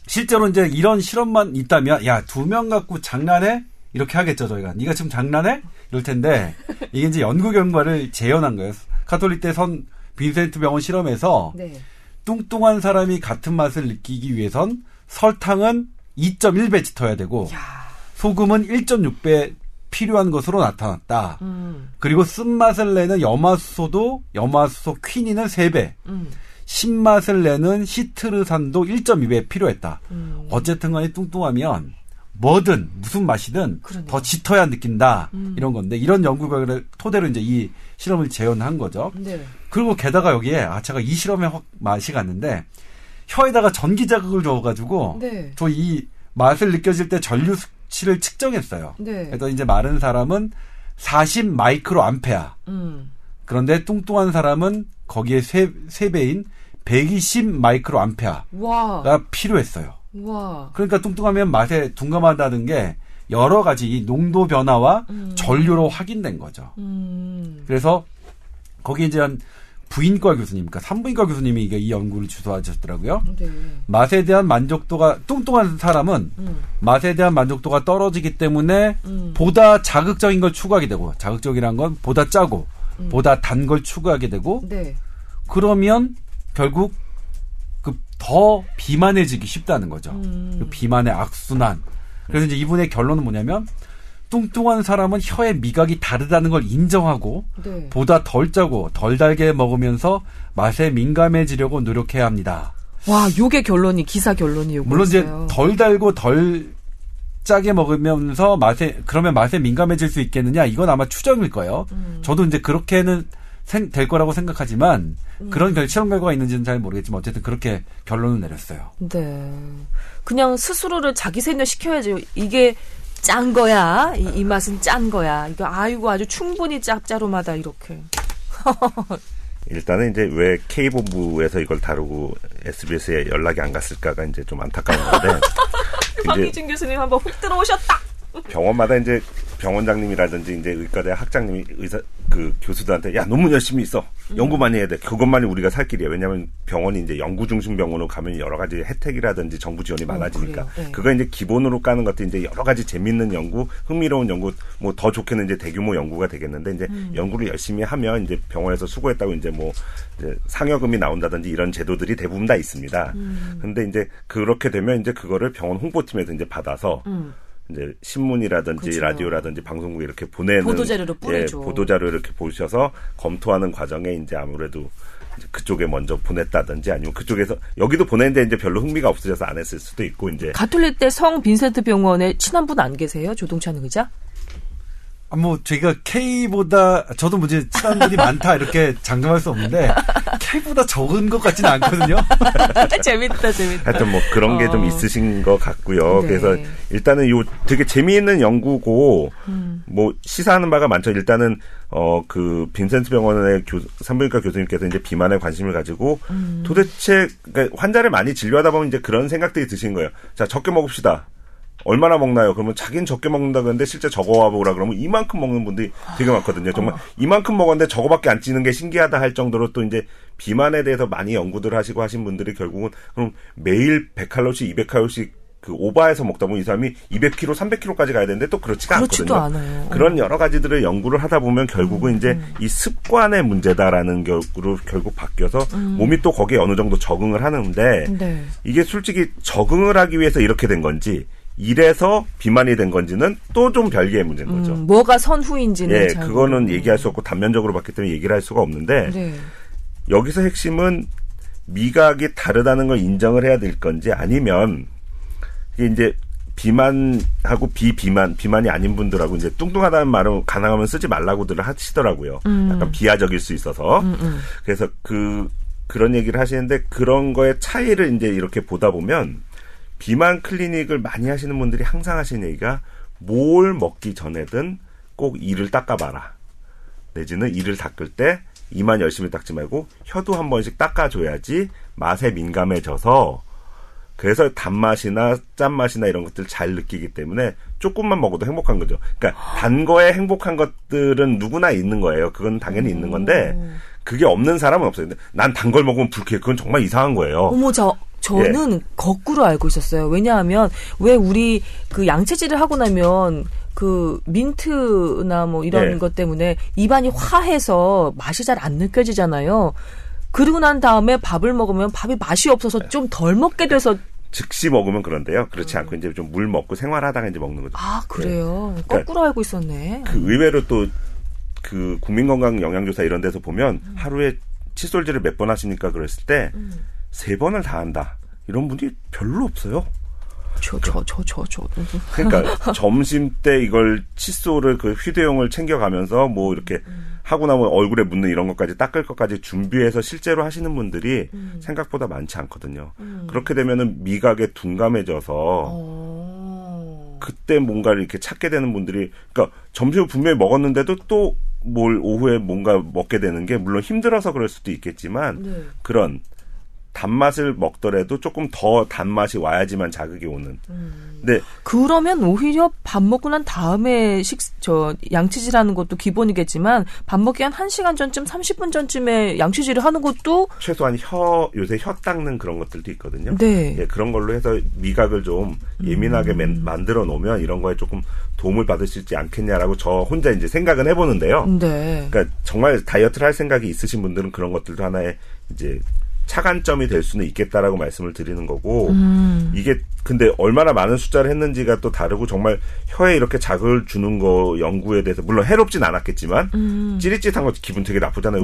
Speaker 3: 실제로 이제 이런 실험만 있다면 야 두 명 갖고 장난해 이렇게 하겠죠 저희가 네가 지금 장난해 이럴 텐데 이게 이제 연구 결과를 재현한 거예요 카톨릭대 선 빈센트 병원 실험에서
Speaker 1: 네.
Speaker 3: 뚱뚱한 사람이 같은 맛을 느끼기 위해선 설탕은 2.1배 짙어야 되고
Speaker 1: 야.
Speaker 3: 소금은 1.6배 필요한 것으로 나타났다.
Speaker 1: 음.
Speaker 3: 그리고 쓴맛을 내는 염화수소도 염화수소 퀴닌은 3배.
Speaker 1: 음.
Speaker 3: 신맛을 내는 시트르산도 1.2배 필요했다.
Speaker 1: 음.
Speaker 3: 어쨌든 간에 뚱뚱하면 뭐든 무슨 맛이든
Speaker 1: 그러네요.
Speaker 3: 더 짙어야 느낀다.
Speaker 1: 음.
Speaker 3: 이런 건데 이런 연구 결과를 토대로 이제 이 실험을 재현한 거죠.
Speaker 1: 네.
Speaker 3: 그리고 게다가 여기에 아 제가 이 실험에 확 맛이 갔는데 혀에다가 전기 자극을 줘가지고
Speaker 1: 네.
Speaker 3: 저이 맛을 느껴질 때 전류 수치를 측정했어요.
Speaker 1: 네.
Speaker 3: 그래서 이제 마른 사람은 40 마이크로 암페아.
Speaker 1: 음.
Speaker 3: 그런데 뚱뚱한 사람은 거기에 세, 세 배인 120 마이크로 암페아가
Speaker 1: 와.
Speaker 3: 필요했어요.
Speaker 1: 와.
Speaker 3: 그러니까 뚱뚱하면 맛에 둔감하다는 게 여러 가지 이 농도 변화와
Speaker 1: 음.
Speaker 3: 전류로 확인된 거죠.
Speaker 1: 음.
Speaker 3: 그래서 거기 이제 한 부인과 교수님, 그러니까 산부인과 교수님이 이게 이 연구를 주도하셨더라고요.
Speaker 1: 네.
Speaker 3: 맛에 대한 만족도가 뚱뚱한 사람은
Speaker 1: 음.
Speaker 3: 맛에 대한 만족도가 떨어지기 때문에
Speaker 1: 음.
Speaker 3: 보다 자극적인 걸 추구하게 되고 자극적이란 건 보다 짜고
Speaker 1: 음.
Speaker 3: 보다 단 걸 추구하게 되고
Speaker 1: 네.
Speaker 3: 그러면 결국 그 더 비만해지기 쉽다는 거죠.
Speaker 1: 음.
Speaker 3: 그 비만의 악순환. 그래서 이제 이분의 결론은 뭐냐면 뚱뚱한 사람은 혀의 미각이 다르다는 걸 인정하고
Speaker 1: 네.
Speaker 3: 보다 덜 짜고 덜 달게 먹으면서 맛에 민감해지려고 노력해야 합니다.
Speaker 1: 와, 요게 결론이 기사 결론이 요거였어요.
Speaker 3: 물론 이제 덜 달고 덜 짜게 먹으면서 맛에 그러면 맛에 민감해질 수 있겠느냐 이건 아마 추정일 거예요.
Speaker 1: 음.
Speaker 3: 저도 이제 그렇게는 생- 될 거라고 생각하지만
Speaker 1: 음.
Speaker 3: 그런 결, 실험 결과가 있는지는 잘 모르겠지만 어쨌든 그렇게 결론을 내렸어요.
Speaker 1: 네. 그냥 스스로를 자기 세뇌 시켜야죠. 이게 짠 거야. 이, 이 맛은 짠 거야. 이거 아이고 아주 충분히 짭짜름하다 이렇게.
Speaker 2: 일단은 이제 왜 K본부에서 이걸 다루고 SBS에 연락이 안 갔을까가 이제 좀 안타까운 건데
Speaker 1: 황희준 교수님 한번 훅 들어오셨다.
Speaker 2: 병원마다 이제 병원장님이라든지 이제 의과대 학장님이 의사 그 교수들한테 야 논문 열심히 써
Speaker 1: 음.
Speaker 2: 연구 많이 해야 돼 그것만이 우리가 살 길이야 왜냐하면 병원이 이제 연구 중심 병원으로 가면 여러 가지 혜택이라든지 정부 지원이 많아지니까
Speaker 1: 어? 네.
Speaker 2: 그거 이제 기본으로 까는 것도 이제 여러 가지 재밌는 연구 흥미로운 연구 뭐 더 좋게는 이제 대규모 연구가 되겠는데 이제
Speaker 1: 음.
Speaker 2: 연구를 열심히 하면 이제 병원에서 수고했다고 이제 뭐 이제 상여금이 나온다든지 이런 제도들이 대부분 다 있습니다.
Speaker 1: 음.
Speaker 2: 근데 이제 그렇게 되면 이제 그거를 병원 홍보팀에서 이제 받아서
Speaker 1: 음.
Speaker 2: 이제 신문이라든지
Speaker 1: 그렇죠.
Speaker 2: 라디오라든지 방송국에 이렇게 보내는
Speaker 1: 보도자료로 뿌리죠.
Speaker 2: 예, 보도자료 이렇게 보셔서 검토하는 과정에 이제 아무래도 이제 그쪽에 먼저 보냈다든지 아니면 그쪽에서 여기도 보냈는데 이제 별로 흥미가 없으셔서 안 했을 수도 있고 이제
Speaker 1: 가톨릭 대 성 빈센트 병원에 친한 분 안 계세요? 조동찬 의자?
Speaker 3: 아, 뭐 저희가 K보다 저도 뭐 이제 친한 분이 많다 이렇게 장담할 수 없는데 K보다 적은 것 같지는 않거든요.
Speaker 1: 재밌다, 재밌다.
Speaker 2: 하여튼 뭐 그런 게좀
Speaker 1: 어.
Speaker 2: 있으신 것 같고요.
Speaker 1: 네.
Speaker 2: 그래서 일단은 요 되게 재미있는 연구고
Speaker 1: 음.
Speaker 2: 뭐 시사하는 바가 많죠. 일단은 어 그 빈센트 병원의 교, 산부인과 교수님께서 이제 비만에 관심을 가지고
Speaker 1: 음.
Speaker 2: 도대체 그러니까 환자를 많이 진료하다 보면 이제 그런 생각들이 드시는 거예요. 자 적게 먹읍시다. 얼마나 먹나요? 그러면 자기는 적게 먹는다 그러는데 실제 적어와 보라 그러면 이만큼 먹는 분들이 되게 많거든요. 정말 이만큼 먹었는데 저거밖에 안 찌는 게 신기하다 할 정도로 또 이제 비만에 대해서 많이 연구들 하시고 하신 분들이 결국은 그럼 매일 100칼로리씩 200칼로리씩 그 오버해서 먹다 보면 이 사람이 200kg, 300kg까지 가야 되는데 또 그렇지가
Speaker 1: 그렇지도
Speaker 2: 않거든요.
Speaker 1: 않아요.
Speaker 2: 그런 여러 가지들을 연구를 하다 보면 결국은
Speaker 1: 음,
Speaker 2: 이제 이 습관의 문제다라는 격으로 결국 바뀌어서
Speaker 1: 음.
Speaker 2: 몸이 또 거기에 어느 정도 적응을 하는데
Speaker 1: 네.
Speaker 2: 이게 솔직히 적응을 하기 위해서 이렇게 된 건지 이래서 비만이 된 건지는 또 좀 별개의 문제인 거죠.
Speaker 1: 음, 뭐가 선후인지는
Speaker 2: 예,
Speaker 1: 잘
Speaker 2: 그거는. 얘기할 수 없고 단면적으로 봤기 때문에 얘기를 할 수가 없는데
Speaker 1: 네.
Speaker 2: 여기서 핵심은 미각이 다르다는 걸 인정을 해야 될 건지 아니면 이게 이제 비만하고 비비만 비만이 아닌 분들하고 이제 뚱뚱하다는 말은 가능하면 쓰지 말라고들 하시더라고요. 약간 비하적일 수 있어서 그래서 그 그런 얘기를 하시는데 그런 거의 차이를 이제 이렇게 보다 보면 비만 클리닉을 많이 하시는 분들이 항상 하시는 얘기가 뭘 먹기 전에든 꼭 이를 닦아봐라. 내지는 이를 닦을 때 이만 열심히 닦지 말고 혀도 한 번씩 닦아줘야지 맛에 민감해져서 그래서 단맛이나 짠맛이나 이런 것들 잘 느끼기 때문에 조금만 먹어도 행복한 거죠. 그러니까 단 거에 행복한 것들은 누구나 있는 거예요. 그건 당연히 있는 건데 그게 없는 사람은 없어요. 난 단 걸 먹으면 불쾌해. 그건 정말 이상한 거예요.
Speaker 1: 어머 저 저는
Speaker 2: 예.
Speaker 1: 거꾸로 알고 있었어요. 왜냐하면 왜 우리 그 양체질을 하고 나면 그 민트나 뭐 이런
Speaker 2: 예.
Speaker 1: 것 때문에 입안이 화해서 맛이 잘 안 느껴지잖아요. 그러고 난 다음에 밥을 먹으면 밥이 맛이 없어서 좀 덜 먹게 돼서
Speaker 2: 즉시 먹으면 그런데요. 그렇지 않고 이제 좀 물 먹고 생활하다가 이제 먹는 거죠.
Speaker 1: 아 그래요.
Speaker 2: 그러니까
Speaker 1: 거꾸로 알고 있었네.
Speaker 2: 그 의외로 또 그 국민건강 영양조사 이런 데서 보면 하루에 칫솔질을 몇 번 하시니까 그랬을 때 세 번을 다 한다. 이런 분이 별로 없어요.
Speaker 1: 저 저 저 저 저.
Speaker 2: 그러니까 점심 때 이걸 칫솔을 그 휴대용을 챙겨가면서 뭐 이렇게 하고 나면 얼굴에 묻는 이런 것까지 닦을 것까지 준비해서 실제로 하시는 분들이 생각보다 많지 않거든요. 그렇게 되면은 미각에 둔감해져서
Speaker 1: 어.
Speaker 2: 그때 뭔가를 이렇게 찾게 되는 분들이 그러니까 점심을 분명히 먹었는데도 또 뭘 오후에 뭔가 먹게 되는 게 물론 힘들어서 그럴 수도 있겠지만
Speaker 1: 네.
Speaker 2: 그런 단맛을 먹더라도 조금 더 단맛이 와야지만 자극이 오는. 근데
Speaker 1: 그러면 오히려 밥 먹고 난 다음에 식, 저, 양치질 하는 것도 기본이겠지만, 밥 먹기 한 1시간 전쯤, 30분 전쯤에 양치질을 하는 것도,
Speaker 2: 최소한 혀 요새 혀 닦는 그런 것들도 있거든요.
Speaker 1: 네.
Speaker 2: 예, 그런 걸로 해서 미각을 좀 예민하게 맨- 만들어 놓으면 이런 거에 조금 도움을 받을 수 있지 않겠냐라고 저 혼자 이제 생각은 해 보는데요.
Speaker 1: 네.
Speaker 2: 그러니까 정말 다이어트를 할 생각이 있으신 분들은 그런 것들도 하나의 이제 차관점이 될 수는 있겠다라고 말씀을 드리는 거고
Speaker 1: 음.
Speaker 2: 이게 근데 얼마나 많은 숫자를 했는지가 또 다르고 정말 혀에 이렇게 자극을 주는 거 연구에 대해서 물론 해롭진 않았겠지만
Speaker 1: 음.
Speaker 2: 찌릿찌릿한 거 기분 되게 나쁘잖아요.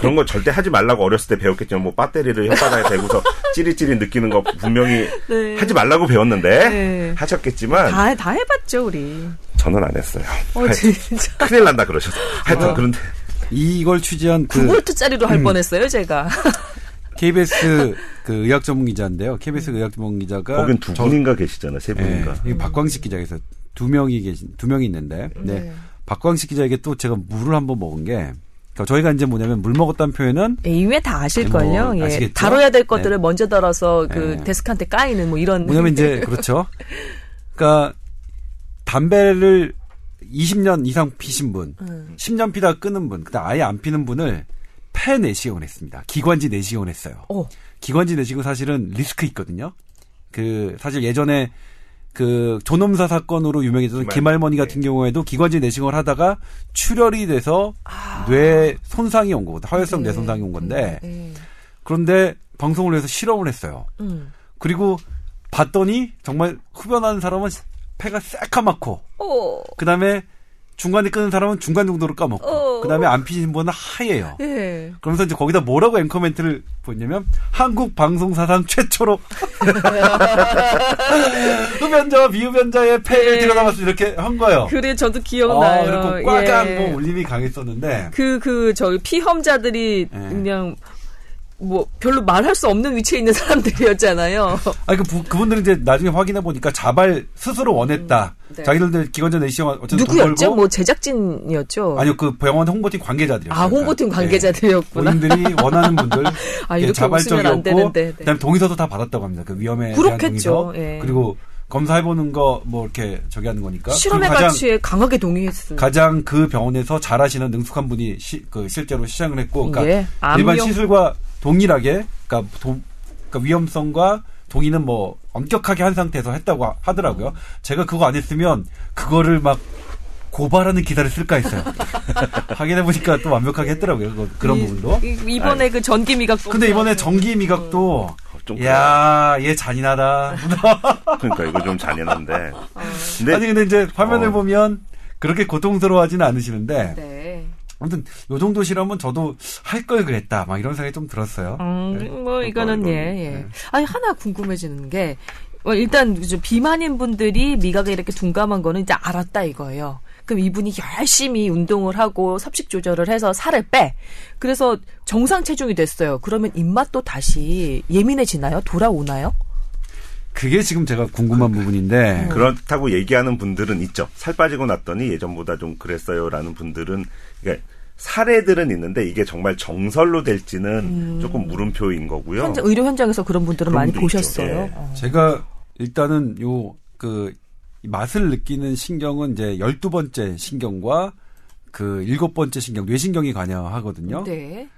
Speaker 2: 그런 거 절대 하지 말라고 어렸을 때 배웠겠지만 뭐 배터리를 혓바닥에 대고서 찌릿찌릿 느끼는 거 분명히
Speaker 1: 네.
Speaker 2: 하지 말라고 배웠는데
Speaker 1: 네.
Speaker 2: 하셨겠지만
Speaker 1: 다, 다 해봤죠, 우리.
Speaker 2: 저는 안 했어요.
Speaker 1: 어, 진짜.
Speaker 2: 큰일 난다 그러셔서 하여튼
Speaker 1: 어.
Speaker 2: 그런데
Speaker 3: 이걸 취재한 그
Speaker 1: 9볼트짜리로 할 뻔했어요, 제가.
Speaker 3: KBS 그 의학 전문 기자인데요. KBS 의학 전문 기자가
Speaker 2: 거긴 두
Speaker 3: 저-
Speaker 2: 분인가 계시잖아요. 세 분인가.
Speaker 3: 예, 이 박광식 기자에서 두 명이 계신 두 명이 있는데, 네.
Speaker 1: 네.
Speaker 3: 박광식 기자에게 또 제가 물을 한번 먹은 게, 그러니까 저희가 이제 뭐냐면 물 먹었다는 표현은
Speaker 1: 예, 이후에 다 아실걸요.
Speaker 3: 뭐
Speaker 1: 예.
Speaker 3: 아시겠죠?
Speaker 1: 다뤄야 될
Speaker 3: 네.
Speaker 1: 것들을 먼저 다뤄서 그
Speaker 3: 네.
Speaker 1: 데스크한테 까이는 뭐 이런.
Speaker 3: 뭐냐면 이제 그렇죠. 그러니까 담배를 20년 이상 피신 분,
Speaker 1: 음.
Speaker 3: 10년 피다가 끊은 분, 그다음 아예 안 피는 분을 폐 내시경을 했습니다. 기관지 내시경을 했어요.
Speaker 1: 어.
Speaker 3: 기관지 내시경 사실은 리스크 있거든요. 그 사실 예전에 그 존엄사 사건으로 유명해졌던
Speaker 2: 김할-
Speaker 3: 김할머니 같은 경우에도 기관지 내시경을 하다가 출혈이 돼서 뇌 손상이 온 거거든. 하혈성 뇌 손상이 온 건데
Speaker 1: 네.
Speaker 3: 그런데 방송을 해서 실험을 했어요.
Speaker 1: 음.
Speaker 3: 그리고 봤더니 정말 흡연하는 사람은 폐가 새까맣고
Speaker 1: 어.
Speaker 3: 그다음에 중간에 끊는 사람은 중간 정도로 까먹고
Speaker 1: 어.
Speaker 3: 그다음에 안 피신 분은 하얘요.
Speaker 1: 예.
Speaker 3: 그러면서 이제 거기다 뭐라고 앵커 멘트를 보냐면 한국 방송 사상 최초로 흡연자와 미흡연자의 폐를
Speaker 1: 예.
Speaker 3: 들여다봤어 이렇게 한 거예요.
Speaker 1: 그래, 저도
Speaker 3: 어,
Speaker 1: 기억나요.
Speaker 3: 이렇게 꽉꽉
Speaker 1: 예.
Speaker 3: 뭐 울림이 강했었는데
Speaker 1: 그, 그, 저기, 피험자들이
Speaker 3: 예.
Speaker 1: 그냥, 뭐, 별로 말할 수 없는 위치에 있는 사람들이었잖아요.
Speaker 3: 아니 그 부- 그분들은 이제 나중에 확인해 보니까 자발 스스로 원했다.
Speaker 1: 네.
Speaker 3: 자기들 기관전 내시경 어쨌든 돈
Speaker 1: 누구였죠? 뭐, 제작진이었죠?
Speaker 3: 아니요 그 병원 홍보팀 관계자들이었어요.
Speaker 1: 아, 홍보팀
Speaker 3: 그러니까.
Speaker 1: 관계자들이었구나.
Speaker 3: 본인들이 원하는 분들
Speaker 1: 아,
Speaker 3: 예,
Speaker 1: 안 되는데. 네.
Speaker 3: 그다음에 동의서도 다 받았다고 합니다. 그 위험에
Speaker 1: 그렇겠죠.
Speaker 3: 대한 동의서
Speaker 1: 예.
Speaker 3: 그리고 검사해보는 거 뭐 이렇게 저기 하는 거니까
Speaker 1: 실험의
Speaker 3: 가장
Speaker 1: 가치에 강하게 동의했습니다.
Speaker 3: 가장 그 병원에서 잘하시는 능숙한 분이 시, 그 실제로 시작을 했고 그러니까
Speaker 1: 예,
Speaker 3: 일반 시술과 동일하게 그러니까, 도- 그러니까 위험성과 동의는 뭐 엄격하게 한 상태에서 했다고 하- 하더라고요. 제가 그거 안 했으면 그거를 막 고발하는 기사를 쓸까 했어요. 확인해 보니까 또 완벽하게 했더라고요. 그거- 그런
Speaker 1: 이-
Speaker 3: 부분도.
Speaker 1: 이- 이번에 그 전기 미각.
Speaker 3: 근데 이번에 전기 미각도
Speaker 2: 좀 그래요.
Speaker 3: 야, 얘 잔인하다.
Speaker 2: 그러니까 이거 좀 잔인한데.
Speaker 1: 어.
Speaker 2: 근데
Speaker 3: 아니 근데 이제 화면을
Speaker 2: 어.
Speaker 3: 보면 그렇게 고통스러워하지는 않으시는데
Speaker 1: 네.
Speaker 3: 아무튼 요 정도 실험은 저도 할 걸 그랬다. 막 이런 생각이 좀 들었어요.
Speaker 1: 음,
Speaker 3: 네.
Speaker 1: 뭐 이거는
Speaker 2: 이거는,
Speaker 1: 예, 예.
Speaker 3: 네.
Speaker 1: 아니 하나 궁금해지는 게 어, 일단 비만인 분들이 미각이 이렇게 둔감한 거는 이제 알았다 이거예요. 그럼 이분이 열심히 운동을 하고 섭식 조절을 해서 살을 빼. 그래서 정상 체중이 됐어요. 그러면 입맛도 다시 예민해지나요? 돌아오나요?
Speaker 3: 그게 지금 제가 궁금한 부분인데
Speaker 2: 그렇다고 얘기하는 분들은 있죠. 살 빠지고 났더니 예전보다 좀 그랬어요라는 분들은 그러니까 사례들은 있는데 이게 정말 정설로 될지는 조금 물음표인 거고요.
Speaker 1: 현장, 의료 현장에서 그런 분들은
Speaker 2: 그런
Speaker 1: 많이. 보셨어요.
Speaker 2: 예.
Speaker 1: 어.
Speaker 3: 제가 일단은 요 그 맛을 느끼는 신경은 이제 열두 번째 신경과 그 일곱 번째 신경 뇌신경이 관여하거든요.
Speaker 1: 네.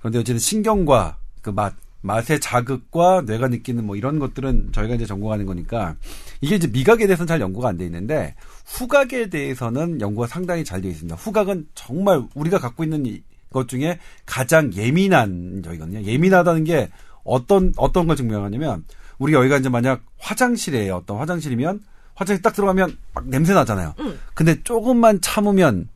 Speaker 3: 그런데 어쨌든 신경과 그 맛, 맛의 자극과 뇌가 느끼는 뭐 이런 것들은 저희가 이제 전공하는 거니까 이게 이제 미각에 대해서는 잘 연구가 안 돼 있는데 후각에 대해서는 연구가 상당히 잘 되어 있습니다. 후각은 정말 우리가 갖고 있는 이- 것 중에 가장 예민한 저희거든요. 예민하다는 게 어떤 어떤 걸 증명하냐면 우리가 여기가 이제 만약 화장실에 어떤 화장실이면 화장실 딱 들어가면 막 냄새 나잖아요.
Speaker 1: 음.
Speaker 3: 근데 조금만 참으면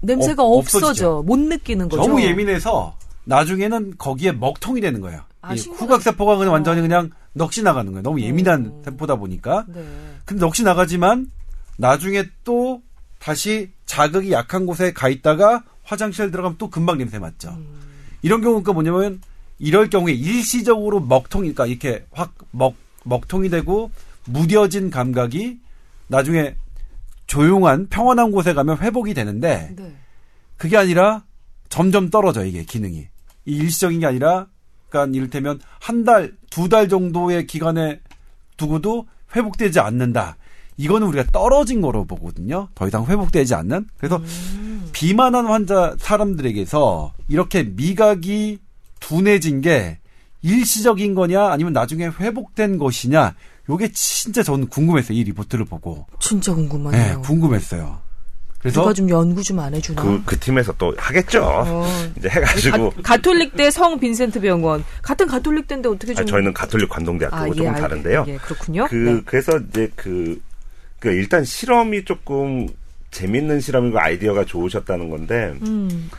Speaker 1: 냄새가
Speaker 3: 없-
Speaker 1: 없어져. 못 느끼는 거죠.
Speaker 3: 너무 예민해서 나중에는 거기에 먹통이 되는 거예요.
Speaker 1: 아,
Speaker 3: 이
Speaker 1: 신고가-
Speaker 3: 후각 세포가 그냥 완전히
Speaker 1: 어.
Speaker 3: 그냥 넋이 나가는 거예요. 너무 예민한
Speaker 1: 음.
Speaker 3: 세포다 보니까.
Speaker 1: 네.
Speaker 3: 근데 넋이 나가지만 나중에 또 다시 자극이 약한 곳에 가 있다가 화장실 들어가면 또 금방 냄새 맡죠.
Speaker 1: 음.
Speaker 3: 이런 경우가 뭐냐면 이럴 경우에 일시적으로 먹통이 그러니까 이렇게 확 먹 먹통이 되고 무뎌진 감각이 나중에 조용한 평온한 곳에 가면 회복이 되는데
Speaker 1: 네.
Speaker 3: 그게 아니라 점점 떨어져 이게 기능이 이 일시적인 게 아니라 그러니까 이를테면 한 달, 두 달 정도의 기간에 두고도 회복되지 않는다. 이거는 우리가 떨어진 거로 보거든요. 더 이상 회복되지 않는. 그래서
Speaker 1: 음.
Speaker 3: 비만한 환자 사람들에게서 이렇게 미각이 둔해진 게 일시적인 거냐 아니면 나중에 회복된 것이냐 요게 진짜 저는 궁금했어요. 이 리포트를 보고.
Speaker 1: 진짜
Speaker 3: 네,
Speaker 1: 궁금하네요.
Speaker 3: 궁금했어요. 그래서
Speaker 1: 누가 좀 연구 좀 안 해주나?
Speaker 2: 그, 그 팀에서 또 하겠죠.
Speaker 1: 어.
Speaker 2: 이제 해가지고.
Speaker 1: 가, 톨릭대 성 빈센트 병원 같은 가톨릭 대인데 어떻게 좀
Speaker 2: 아, 저희는 가톨릭 관동대학교고 조금
Speaker 1: 알-
Speaker 2: 다른데요.
Speaker 1: 예, 그렇군요.
Speaker 2: 그,
Speaker 1: 네.
Speaker 2: 그래서 이제 그, 그 일단 실험이 조금 재밌는 실험이고 아이디어가 좋으셨다는 건데,
Speaker 1: 음.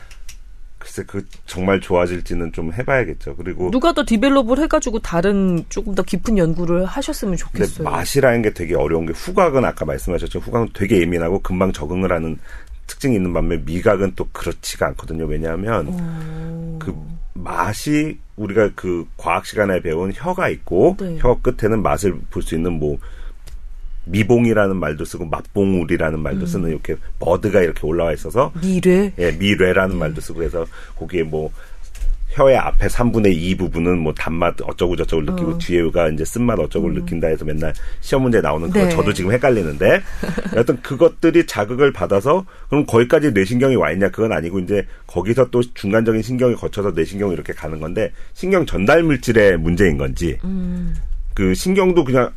Speaker 2: 글쎄 그 정말 좋아질지는 좀 해봐야겠죠. 그리고
Speaker 1: 누가 더 develop을 해가지고 다른 조금 더 깊은 연구를 하셨으면 좋겠어요.
Speaker 2: 맛이라는 게 되게 어려운 게 후각은 아까 말씀하셨죠. 후각은 되게 예민하고 금방 적응을 하는 특징이 있는 반면 미각은 또 그렇지가 않거든요. 왜냐하면
Speaker 1: 어.
Speaker 2: 그 맛이 우리가 그 과학 시간에 배운 혀가 있고
Speaker 1: 네.
Speaker 2: 혀 끝에는 맛을 볼 수 있는 뭐 미봉이라는 말도 쓰고 맛봉울이라는
Speaker 1: 음.
Speaker 2: 말도 쓰는 이렇게 bud가 이렇게 올라와 있어서
Speaker 1: 미뢰.
Speaker 2: 예, 미뢰라는 말도 쓰고 해서 거기에 뭐 혀의 앞에 3분의 2 부분은 뭐 단맛 어쩌고 저쩌고 느끼고
Speaker 1: 어.
Speaker 2: 뒤에가 이제 쓴맛 어쩌고 느낀다 해서 맨날 시험 문제 나오는 그거
Speaker 1: 네.
Speaker 2: 저도 지금 헷갈리는데 여튼 그것들이 자극을 받아서 그럼 거기까지 뇌신경이 와 있냐 그건 아니고 이제 거기서 또 중간적인 신경이 거쳐서 뇌신경이 이렇게 가는 건데 신경 전달 물질의 문제인 건지
Speaker 1: 음.
Speaker 2: 그 신경도 그냥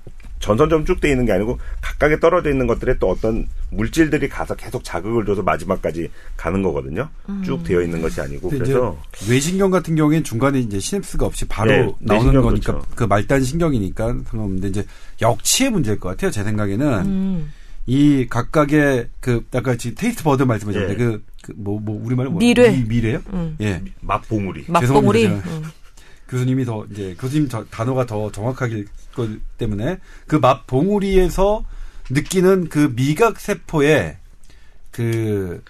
Speaker 2: 전선점 쭉 돼 있는 게 아니고 각각에 떨어져 있는 것들에 또 어떤 물질들이 가서 계속 자극을 줘서 마지막까지 가는 거거든요. 쭉 되어 있는 것이 아니고 그래서
Speaker 3: 이제 뇌신경 같은 경우에는 중간에 이제 시냅스가 없이 바로
Speaker 2: 네,
Speaker 3: 나오는 거니까
Speaker 2: 그렇죠.
Speaker 3: 그 말단 신경이니까 상관없는데 이제 역치의 문제일 것 같아요. 제 생각에는
Speaker 1: 음.
Speaker 3: 이 각각의 그 아까 지금 taste bud 말씀하셨는데
Speaker 2: 예.
Speaker 3: 그뭐뭐 우리말로 뭐
Speaker 1: 미뢰.
Speaker 3: 미, 미뢰요?
Speaker 1: 음.
Speaker 3: 예.
Speaker 2: 맛봉우리.
Speaker 1: 맛봉우리.
Speaker 3: 죄송합니다.
Speaker 1: 음.
Speaker 3: 교수님이 더 이제 교수님 저, 단어가 더 정확하기 것 때문에 그 맛 봉우리에서 느끼는 그 미각 세포의 그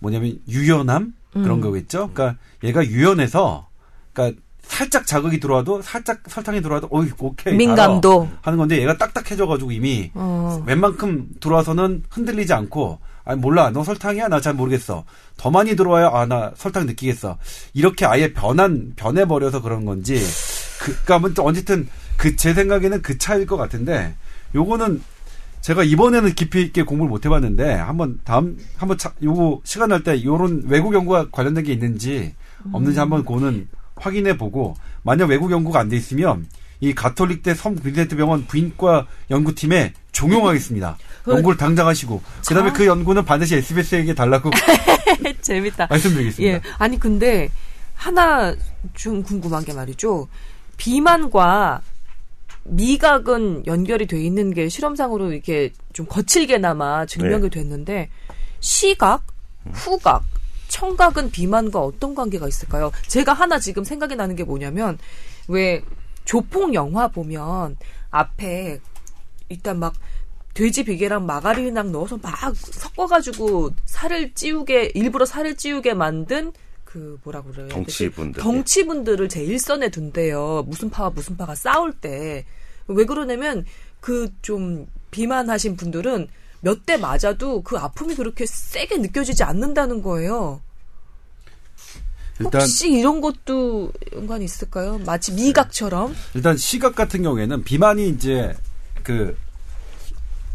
Speaker 3: 뭐냐면 유연함 그런
Speaker 1: 음.
Speaker 3: 거겠죠. 그러니까 얘가 유연해서 그러니까 살짝 자극이 들어와도 살짝 설탕이 들어와도 어이 오케이
Speaker 1: 민감도.
Speaker 3: 하는 건데 얘가 딱딱해져 가지고 이미
Speaker 1: 어.
Speaker 3: 웬만큼 들어와서는 흔들리지 않고 아니 몰라 너 설탕이야 나 잘 모르겠어 더 많이 들어와야 아 나 설탕 느끼겠어 이렇게 아예 변한 변해 버려서 그런 건지 그 그러니까 어쨌든 그 제 생각에는 그 차일 것 같은데 요거는 제가 이번에는 깊이 있게 공부를 못 해봤는데 한번 다음 한번 차, 요거 시간 날 때 요런 외국 연구와 관련된 게 있는지 없는지 한번 그거는 확인해 보고 만약 외국 연구가 안 돼 있으면 이 가톨릭대 성 빈센트 병원 부인과 연구팀에 종용하겠습니다. 연구를 당장 하시고 그다음에 그 연구는 반드시 SBS에게 달라고
Speaker 1: 재밌다.
Speaker 3: 말씀드리겠습니다.
Speaker 1: 예. 아니 근데 하나 좀 궁금한 게 말이죠. 비만과 미각은 연결이 돼 있는 게 실험상으로 이렇게 좀 거칠게나마 증명이 됐는데 시각, 후각, 청각은 비만과 어떤 관계가 있을까요? 제가 하나 지금 생각이 나는 게 뭐냐면 왜 조폭 영화 보면 앞에 일단 막 돼지 비계랑 마가린이랑 넣어서 막 섞어가지고 살을 찌우게 일부러 살을 찌우게 만든 그 뭐라 그래요?
Speaker 2: 덩치분들.
Speaker 1: 덩치분들을 제 일선에 둔대요. 무슨 파와 무슨 파가 싸울 때 왜 그러냐면 그 좀 비만하신 분들은 몇 대 맞아도 그 아픔이 그렇게 세게 느껴지지 않는다는 거예요.
Speaker 3: 일단
Speaker 1: 혹시 이런 것도 연관이 있을까요? 마치 미각처럼?
Speaker 3: 일단 시각 같은 경우에는 비만이 이제 그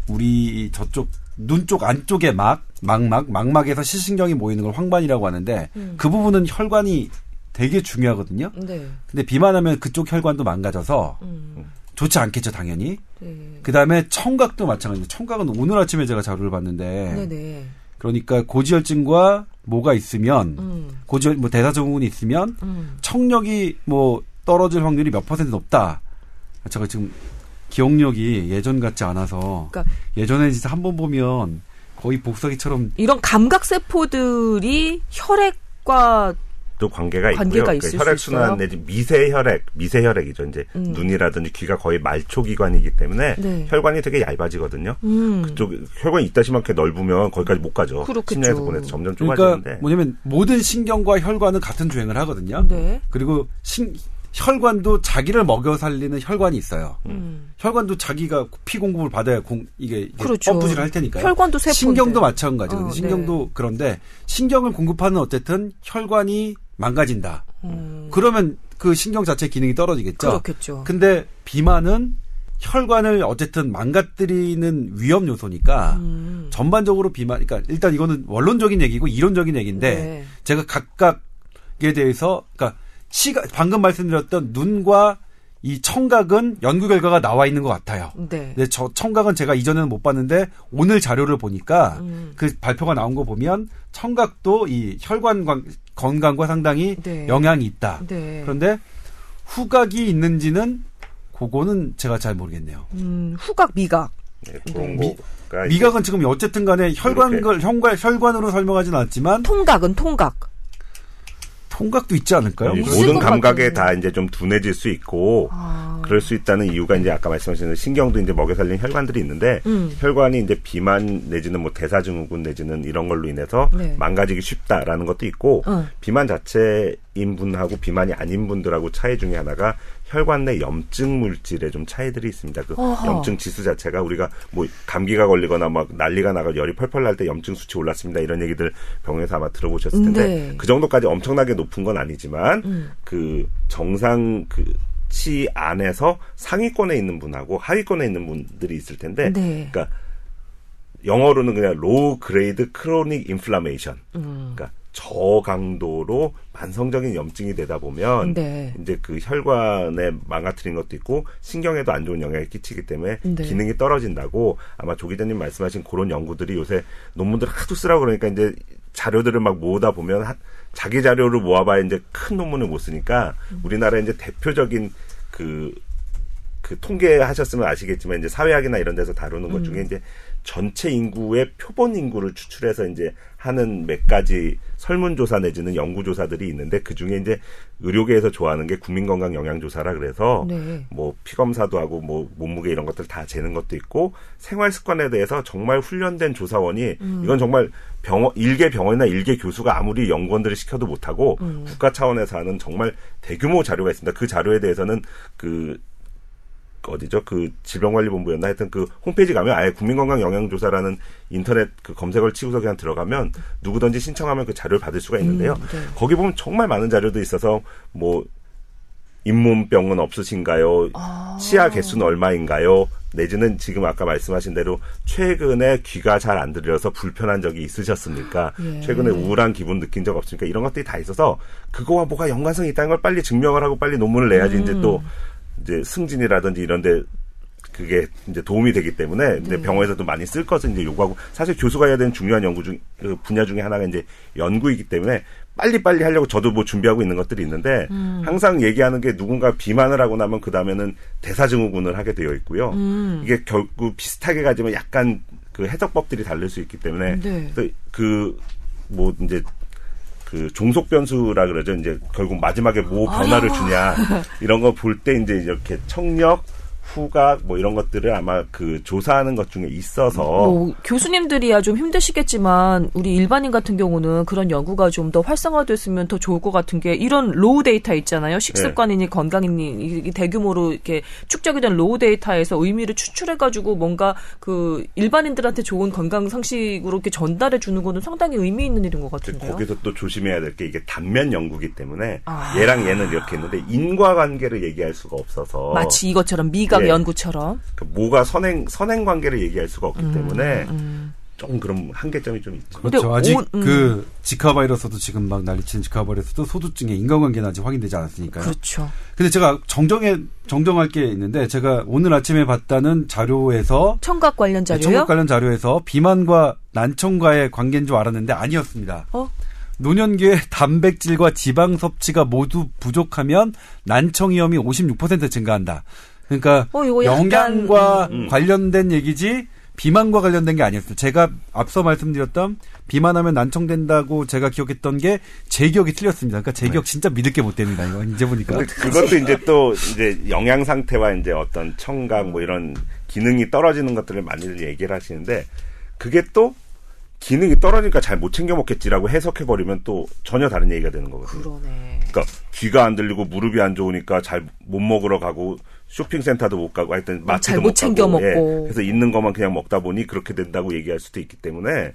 Speaker 3: 우리 저쪽 눈 쪽 안쪽에 막 망막 망막에서 시신경이 모이는 걸 황반이라고 하는데
Speaker 1: 음.
Speaker 3: 그 부분은 혈관이 되게 중요하거든요.
Speaker 1: 네.
Speaker 3: 근데 비만하면 그쪽 혈관도 망가져서
Speaker 1: 음.
Speaker 3: 좋지 않겠죠, 당연히.
Speaker 1: 네.
Speaker 3: 그 다음에 청각도 마찬가지입니다. 청각은 오늘 아침에 제가 자료를 봤는데
Speaker 1: 네네.
Speaker 3: 그러니까 고지혈증과 뭐가 있으면
Speaker 1: 음.
Speaker 3: 고지혈 뭐 대사증후군이 있으면
Speaker 1: 음.
Speaker 3: 청력이 뭐 떨어질 확률이 몇 퍼센트 높다. 제가 지금 기억력이 예전 같지 않아서
Speaker 1: 그러니까
Speaker 3: 예전에 진짜 한 번 보면 거의 복사기처럼
Speaker 1: 이런 감각 세포들이 혈액과
Speaker 2: 또 관계가,
Speaker 1: 관계가
Speaker 2: 있고요. 그 혈액 순환
Speaker 1: 있어요?
Speaker 2: 내지 미세 혈액, 미세 혈액이죠. 이제
Speaker 1: 음.
Speaker 2: 눈이라든지 귀가 거의 말초 기관이기 때문에
Speaker 1: 네.
Speaker 2: 혈관이 되게 얇아지거든요.
Speaker 1: 음.
Speaker 2: 그쪽 혈관이 이따시만하게 넓으면 거기까지 못 가죠.
Speaker 1: 그렇겠죠.
Speaker 2: 심장에서 보내서 점점
Speaker 3: 그러니까
Speaker 2: 좁아지는데
Speaker 3: 뭐냐면 모든 신경과 혈관은 같은 주행을 하거든요.
Speaker 1: 네.
Speaker 3: 그리고 신, 혈관도 자기를 먹여 살리는 혈관이 있어요.
Speaker 1: 음.
Speaker 3: 혈관도 자기가 피 공급을 받아야 공 이게,
Speaker 1: 그렇죠.
Speaker 3: 펌프질을 할 테니까요.
Speaker 1: 혈관도 세포인데.
Speaker 3: 신경도 마찬가지거든요.
Speaker 1: 어,
Speaker 3: 신경도 그런데 신경을 공급하는 어쨌든 혈관이 망가진다.
Speaker 1: 음.
Speaker 3: 그러면 그 신경 자체 기능이 떨어지겠죠.
Speaker 1: 그렇겠죠.
Speaker 3: 근데 비만은 혈관을 어쨌든 망가뜨리는 위험 요소니까
Speaker 1: 음.
Speaker 3: 전반적으로 비만, 그러니까 일단 이거는 원론적인 얘기고 이론적인 얘기인데
Speaker 1: 네.
Speaker 3: 제가 각각에 대해서 그러니까 시각 방금 말씀드렸던 눈과 이 청각은 연구 결과가 나와 있는 것 같아요.
Speaker 1: 네.
Speaker 3: 근데 저 청각은 제가 이전에는 못 봤는데 오늘 자료를 보니까
Speaker 1: 음.
Speaker 3: 그 발표가 나온 거 보면 청각도 이 혈관 관- 건강과 상당히
Speaker 1: 네.
Speaker 3: 영향이 있다.
Speaker 1: 네.
Speaker 3: 그런데 후각이 있는지는 그거는 제가 잘 모르겠네요.
Speaker 1: 음, 후각, 미각.
Speaker 2: 네, 그런
Speaker 3: 미-
Speaker 2: 거가 이제
Speaker 3: 미각은 지금 어쨌든 간에 혈관을 혈관 혈관으로 설명하지는 않지만
Speaker 1: 통각은 통각.
Speaker 3: 통각도 있지 않을까요?
Speaker 2: 이
Speaker 1: 있을
Speaker 2: 모든
Speaker 1: 것
Speaker 2: 감각에
Speaker 1: 같은.
Speaker 2: 다 이제 좀 둔해질 수 있고
Speaker 1: 아.
Speaker 2: 그럴 수 있다는 이유가 이제 아까 말씀하신 신경도 이제 먹여 살리는 혈관들이 있는데
Speaker 1: 음.
Speaker 2: 혈관이 이제 비만 내지는 뭐 대사증후군 내지는 이런 걸로 인해서
Speaker 1: 네.
Speaker 2: 망가지기 쉽다라는 것도 있고
Speaker 1: 어.
Speaker 2: 비만 자체인 분하고 비만이 아닌 분들하고 차이 중에 하나가 혈관 내 염증 물질에 좀 차이들이 있습니다. 그
Speaker 1: 어허.
Speaker 2: 염증 지수 자체가 우리가 뭐 감기가 걸리거나 막 난리가 나고 열이 펄펄 날 때 염증 수치 올랐습니다. 이런 얘기들 병원에서 아마 들어보셨을 텐데
Speaker 1: 네.
Speaker 2: 그 정도까지 엄청나게 높은 건 아니지만
Speaker 1: 음.
Speaker 2: 그 정상 그 치 안에서 상위권에 있는 분하고 하위권에 있는 분들이 있을 텐데
Speaker 1: 네.
Speaker 2: 그러니까 영어로는 그냥 low grade chronic inflammation
Speaker 1: 음.
Speaker 2: 그러니까 저강도로 만성적인 염증이 되다 보면
Speaker 1: 네.
Speaker 2: 이제 그 혈관에 망가뜨린 것도 있고 신경에도 안 좋은 영향을 끼치기 때문에
Speaker 1: 네.
Speaker 2: 기능이 떨어진다고 아마 조 기자님 말씀하신 그런 연구들이 요새 논문들을 하도 쓰라고 그러니까 이제 자료들을 막 모으다 보면 한- 자기 자료를 모아봐야 이제 큰 논문을 못 쓰니까
Speaker 1: 음.
Speaker 2: 우리나라 이제 대표적인 그그 통계하셨으면 아시겠지만 이제 사회학이나 이런 데서 다루는 것
Speaker 1: 음.
Speaker 2: 중에 이제 전체 인구의 표본 인구를 추출해서 이제 하는 몇 가지 설문조사 내지는 연구조사들이 있는데 그 중에 이제 의료계에서 좋아하는 게 국민건강 영양조사라 그래서
Speaker 1: 네.
Speaker 2: 뭐 피검사도 하고 뭐 몸무게 이런 것들 다 재는 것도 있고 생활 습관에 대해서 정말 훈련된 조사원이
Speaker 1: 음.
Speaker 2: 이건 정말 병원 일개 병원이나 일개 교수가 아무리 연구원들을 시켜도 못하고
Speaker 1: 음.
Speaker 2: 국가 차원에서 하는 정말 대규모 자료가 있습니다. 그 자료에 대해서는 그 어디죠? 그 질병관리본부였나 하여튼 그 홈페이지 가면 아예 국민건강영양조사라는 인터넷 그 검색어를 치고서 그냥 들어가면 누구든지 신청하면 그 자료를 받을 수가 있는데요.
Speaker 1: 음, 네.
Speaker 2: 거기 보면 정말 많은 자료도 있어서 뭐 잇몸병은 없으신가요?
Speaker 1: 아.
Speaker 2: 치아 개수는 얼마인가요? 내지는 지금 아까 말씀하신 대로 최근에 귀가 잘 안 들려서 불편한 적이 있으셨습니까?
Speaker 1: 예.
Speaker 2: 최근에 우울한 기분 느낀 적 없습니까? 이런 것들이 다 있어서 그거와 뭐가 연관성이 있다는 걸 빨리 증명을 하고 빨리 논문을 내야지 이제
Speaker 1: 음.
Speaker 2: 또 이제 승진이라든지 이런데 그게 이제 도움이 되기 때문에 이제
Speaker 1: 네.
Speaker 2: 병원에서도 많이 쓸 것을 이제 요구하고 사실 교수가 해야 되는 중요한 연구 중 그 분야 중에 하나가 이제 연구이기 때문에 빨리 빨리 하려고 저도 뭐 준비하고 있는 것들이 있는데
Speaker 1: 음.
Speaker 2: 항상 얘기하는 게 누군가 비만을 하고 나면 그 다음에는 대사증후군을 하게 되어 있고요.
Speaker 1: 음.
Speaker 2: 이게 결국 비슷하게 가지만 약간 그 해석법들이 다를 수 있기 때문에
Speaker 1: 네.
Speaker 2: 그뭐 이제 그 종속 변수라 그러죠. 이제 결국 마지막에 뭐 변화를 주냐 이런 거 볼 때 이제 이렇게 청력, 후각 뭐 이런 것들을 아마 그 조사하는 것 중에 있어서
Speaker 1: 뭐 교수님들이야 좀 힘드시겠지만 우리 일반인 같은 경우는 그런 연구가 좀 더 활성화됐으면 더 좋을 것 같은 게 이런 raw data 있잖아요. 식습관이니 건강이니 이게 대규모로 이렇게 축적이 된 raw data에서 의미를 추출해 가지고 뭔가 그 일반인들한테 좋은 건강 상식으로 이렇게 전달해 주는 거는 상당히 의미 있는 일인 것 같은데요.
Speaker 2: 거기서 또 조심해야 될 게 이게 단면 연구기 때문에
Speaker 1: 아.
Speaker 2: 얘랑 얘는 이렇게 했는데 인과관계를 얘기할 수가 없어서
Speaker 1: 마치 이것처럼 미각
Speaker 2: 예.
Speaker 1: 연구처럼.
Speaker 2: 그 뭐가 선행 선행 관계를 얘기할 수가 없기
Speaker 1: 음,
Speaker 2: 때문에 좀 그런 한계점이 좀 있죠.
Speaker 3: 그렇죠. 아직
Speaker 1: 오- 음.
Speaker 3: 그 지카 바이러스도 지금 막 난리치는 지카 바이러스도 소두증에 인과관계는 아직 확인되지 않았으니까요.
Speaker 1: 그렇죠.
Speaker 3: 근데 제가 정정해 정정할 게 있는데 제가 오늘 아침에 봤다는 자료에서
Speaker 1: 청각 관련 자료요?
Speaker 3: 청각 관련 자료에서 비만과 난청과의 관계인 줄 알았는데 아니었습니다.
Speaker 1: 어?
Speaker 3: 노년기에 단백질과 지방 섭취가 모두 부족하면 난청 위험이 56% 증가한다. 그러니까
Speaker 1: 어,
Speaker 3: 영양과
Speaker 2: 음.
Speaker 3: 관련된 얘기지 비만과 관련된 게 아니었어요. 제가 앞서 말씀드렸던 비만하면 난청된다고 제가 기억했던 게 제 기억이 틀렸습니다. 그러니까 제 기억 진짜 믿을 게 못 됩니다. 이거 이제 보니까.
Speaker 2: 그것도 이제 또 이제 영양 상태와 이제 어떤 청각 뭐 이런 기능이 떨어지는 것들을 많이들 얘기를 하시는데 그게 또 기능이 떨어지니까 잘 못 챙겨 먹겠지라고 해석해 버리면 또 전혀 다른 얘기가 되는 거거든요.
Speaker 1: 그러네.
Speaker 2: 그러니까 귀가 안 들리고 무릎이 안 좋으니까 잘 못 먹으러 가고 쇼핑센터도 못 가고 하여튼 마트도
Speaker 1: 잘못
Speaker 2: 못
Speaker 1: 챙겨
Speaker 2: 가고, 예.
Speaker 1: 먹고.
Speaker 2: 그래서 있는 것만 그냥 먹다 보니 그렇게 된다고 얘기할 수도 있기 때문에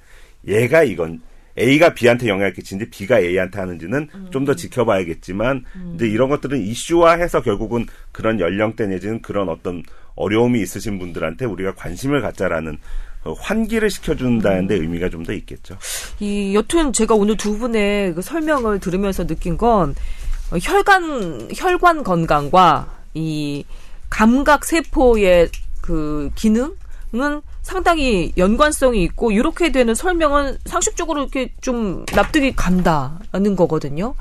Speaker 2: 얘가 이건 A가 B한테 영향을 끼치는지 B가 A한테 하는지는 좀더 지켜봐야겠지만 이제 이런 것들은 이슈화해서 결국은 그런 연령대 내지는 그런 어떤 어려움이 있으신 분들한테 우리가 관심을 갖자라는 어, 환기를 시켜준다는 데 의미가 좀 더 있겠죠.
Speaker 1: 이 여튼 제가 오늘 두 분의 그 설명을 들으면서 느낀 건 어, 혈관 혈관 건강과 이 감각 세포의 그 기능은 상당히 연관성이 있고 이렇게 되는 설명은 상식적으로 이렇게 좀 납득이 간다는 거거든요.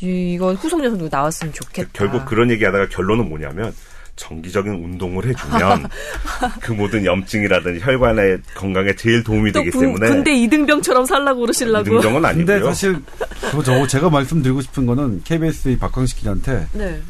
Speaker 1: 이- 이건 후속 연설도 나왔으면 좋겠다.
Speaker 2: 결국 그런 얘기하다가 결론은 뭐냐면 정기적인 운동을 해주면 그 모든 염증이라든지 혈관의 건강에 제일 도움이
Speaker 1: 또
Speaker 2: 되기
Speaker 1: 군,
Speaker 2: 때문에
Speaker 1: 군대 이등병처럼 살라고 그러시려고.
Speaker 2: 이등병은 아니고요.
Speaker 3: 근데 사실 저, 저 제가 말씀드리고 싶은 거는 KBS 의 박광식 기자한테
Speaker 1: 네.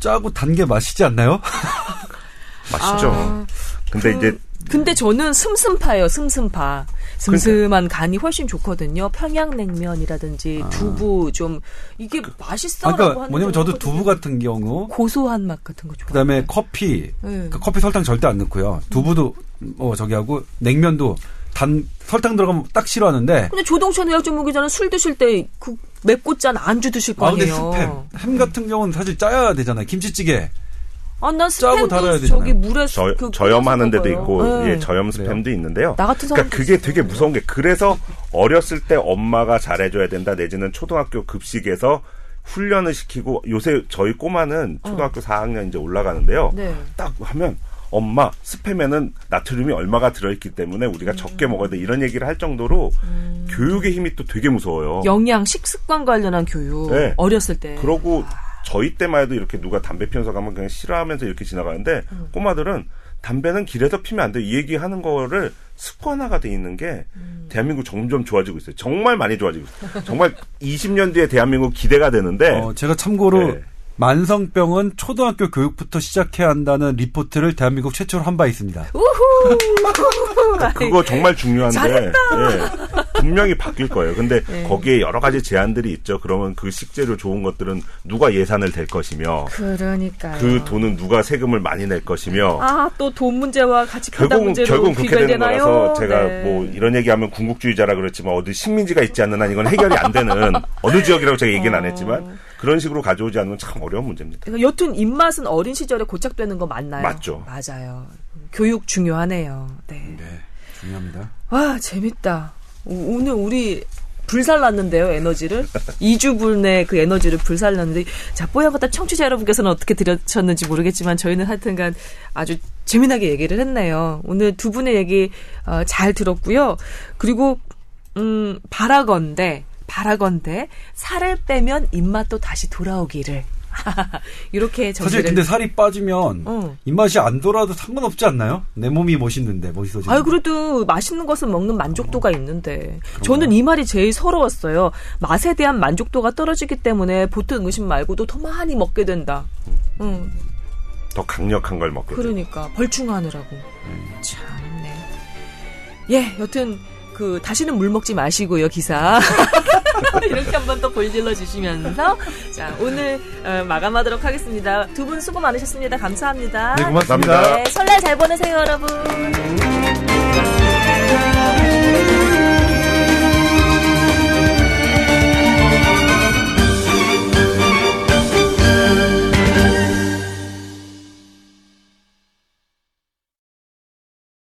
Speaker 3: 짜고 단 게 맛있지 않나요?
Speaker 2: 맛있죠.
Speaker 1: 아,
Speaker 2: 근데
Speaker 1: 그-
Speaker 2: 이제
Speaker 1: 근데 저는 슴슴파예요, 슴슴파. 슴슴한 간이 훨씬 좋거든요. 평양냉면이라든지 두부 좀 이게
Speaker 3: 아,
Speaker 1: 맛있어라고
Speaker 3: 그러니까
Speaker 1: 하는
Speaker 3: 뭐냐면
Speaker 1: 건
Speaker 3: 저도. 두부 같은 경우
Speaker 1: 고소한 맛 같은 거 좋아해요.
Speaker 3: 그다음에 커피
Speaker 1: 네.
Speaker 3: 그 커피 설탕 절대 안 넣고요. 두부도 어 저기 하고 냉면도 단 설탕 들어가면 딱 싫어하는데
Speaker 1: 근데 조동찬 의학 전문기자는 술 드실 때 그 맵고 짠 안주 드실
Speaker 3: 거아 근데
Speaker 1: 아니에요.
Speaker 3: 스팸 햄 같은 경우는 사실 짜야 되잖아요. 김치찌개
Speaker 1: 아, 난
Speaker 3: 짜고 달아야
Speaker 1: 스팸도
Speaker 3: 되잖아요.
Speaker 1: 저기 물에
Speaker 2: 저,
Speaker 1: 그
Speaker 2: 저염하는 데도 있고
Speaker 1: 먹어요. 네.
Speaker 2: 예, 저염 스팸도 있는데요.
Speaker 1: 나 같은
Speaker 2: 그러니까 그게
Speaker 1: 있어요.
Speaker 2: 되게 무서운 게 그래서 어렸을 때 엄마가 잘해줘야 된다 내지는 초등학교 급식에서 훈련을 시키고 요새 저희 꼬마는 초등학교 4학년 이제 올라가는데요.
Speaker 1: 어. 네.
Speaker 2: 딱 하면 엄마 스팸에는 나트륨이 얼마가 들어있기 때문에 우리가
Speaker 1: 음.
Speaker 2: 적게 먹어야 돼 이런 얘기를 할 정도로 교육의 힘이 또 되게 무서워요.
Speaker 1: 영양 식습관 관련한 교육
Speaker 2: 네.
Speaker 1: 어렸을 때.
Speaker 2: 그러고 저희 때만 해도 이렇게 누가 담배 피면서 가면 그냥 싫어하면서 이렇게 지나가는데
Speaker 1: 음.
Speaker 2: 꼬마들은 담배는 길에서 피면 안 돼. 이 얘기하는 거를 습관화가 돼 있는 게
Speaker 1: 음.
Speaker 2: 대한민국 점점 좋아지고 있어요. 정말 많이 좋아지고 있어요. 정말 20년 뒤에 대한민국 기대가 되는데
Speaker 3: 어, 제가 참고로
Speaker 2: 네.
Speaker 3: 만성병은 초등학교 교육부터 시작해야 한다는 리포트를 대한민국 최초로 한 바 있습니다.
Speaker 2: 그거 정말 중요한데. 예, 분명히 바뀔 거예요. 근데
Speaker 1: 네.
Speaker 2: 거기에 여러 가지 제한들이 있죠. 그러면 그 식재료 좋은 것들은 누가 예산을 댈 것이며
Speaker 1: 그러니까요.
Speaker 2: 그 돈은 누가 세금을 많이 낼 것이며
Speaker 1: 아, 또 돈 문제와 같이 문제로
Speaker 2: 결국은 그렇게 되는
Speaker 1: 귀결되나요?
Speaker 2: 거라서 제가
Speaker 1: 네.
Speaker 2: 뭐 이런 얘기하면 궁극주의자라 그랬지만 어디 식민지가 있지 않는 한 이건 해결이 안 되는 어느 지역이라고 제가 얘기는 안
Speaker 1: 어.
Speaker 2: 했지만 그런 식으로 가져오지 않으면 참 어려운 문제입니다.
Speaker 1: 그러니까 여튼 입맛은 어린 시절에 고착되는 거 맞나요?
Speaker 2: 맞죠.
Speaker 1: 맞아요. 교육 중요하네요. 네.
Speaker 3: 네, 중요합니다.
Speaker 1: 와, 재밌다. 오, 오늘 우리 불살랐는데요, 에너지를. 2주 분의 그 에너지를 불살랐는데, 자, 뽀얀 거다 청취자 여러분께서는 어떻게 들으셨는지 모르겠지만, 저희는 하여튼간 아주 재미나게 얘기를 했네요. 오늘 두 분의 얘기 어, 잘 들었고요. 그리고 음 바라건대 바라건대 살을 빼면 입맛도 다시 돌아오기를 이렇게
Speaker 3: 사실
Speaker 1: 정리를
Speaker 3: 근데 살이 빠지면
Speaker 1: 어.
Speaker 3: 입맛이 안 돌아도 상관없지 않나요? 내 몸이 멋있는데 멋있어지는.
Speaker 1: 아유 그래도 맛있는 것을 먹는 만족도가 있는데 저는 이 말이 제일 서러웠어요. 맛에 대한 만족도가 떨어지기 때문에 보통 음식 말고도 더 많이 먹게 된다. 응,
Speaker 2: 더 강력한 걸 먹게.
Speaker 1: 그러니까 벌충하느라고. 참네. 예, 여튼 그 다시는 물 먹지 마시고요, 기사. 이렇게 한번 더 볼질러 주시면서 자 오늘 어, 마감하도록 하겠습니다. 두 분 수고 많으셨습니다. 감사합니다.
Speaker 3: 네,
Speaker 2: 고맙습니다.
Speaker 1: 네, 설날 잘 보내세요, 여러분.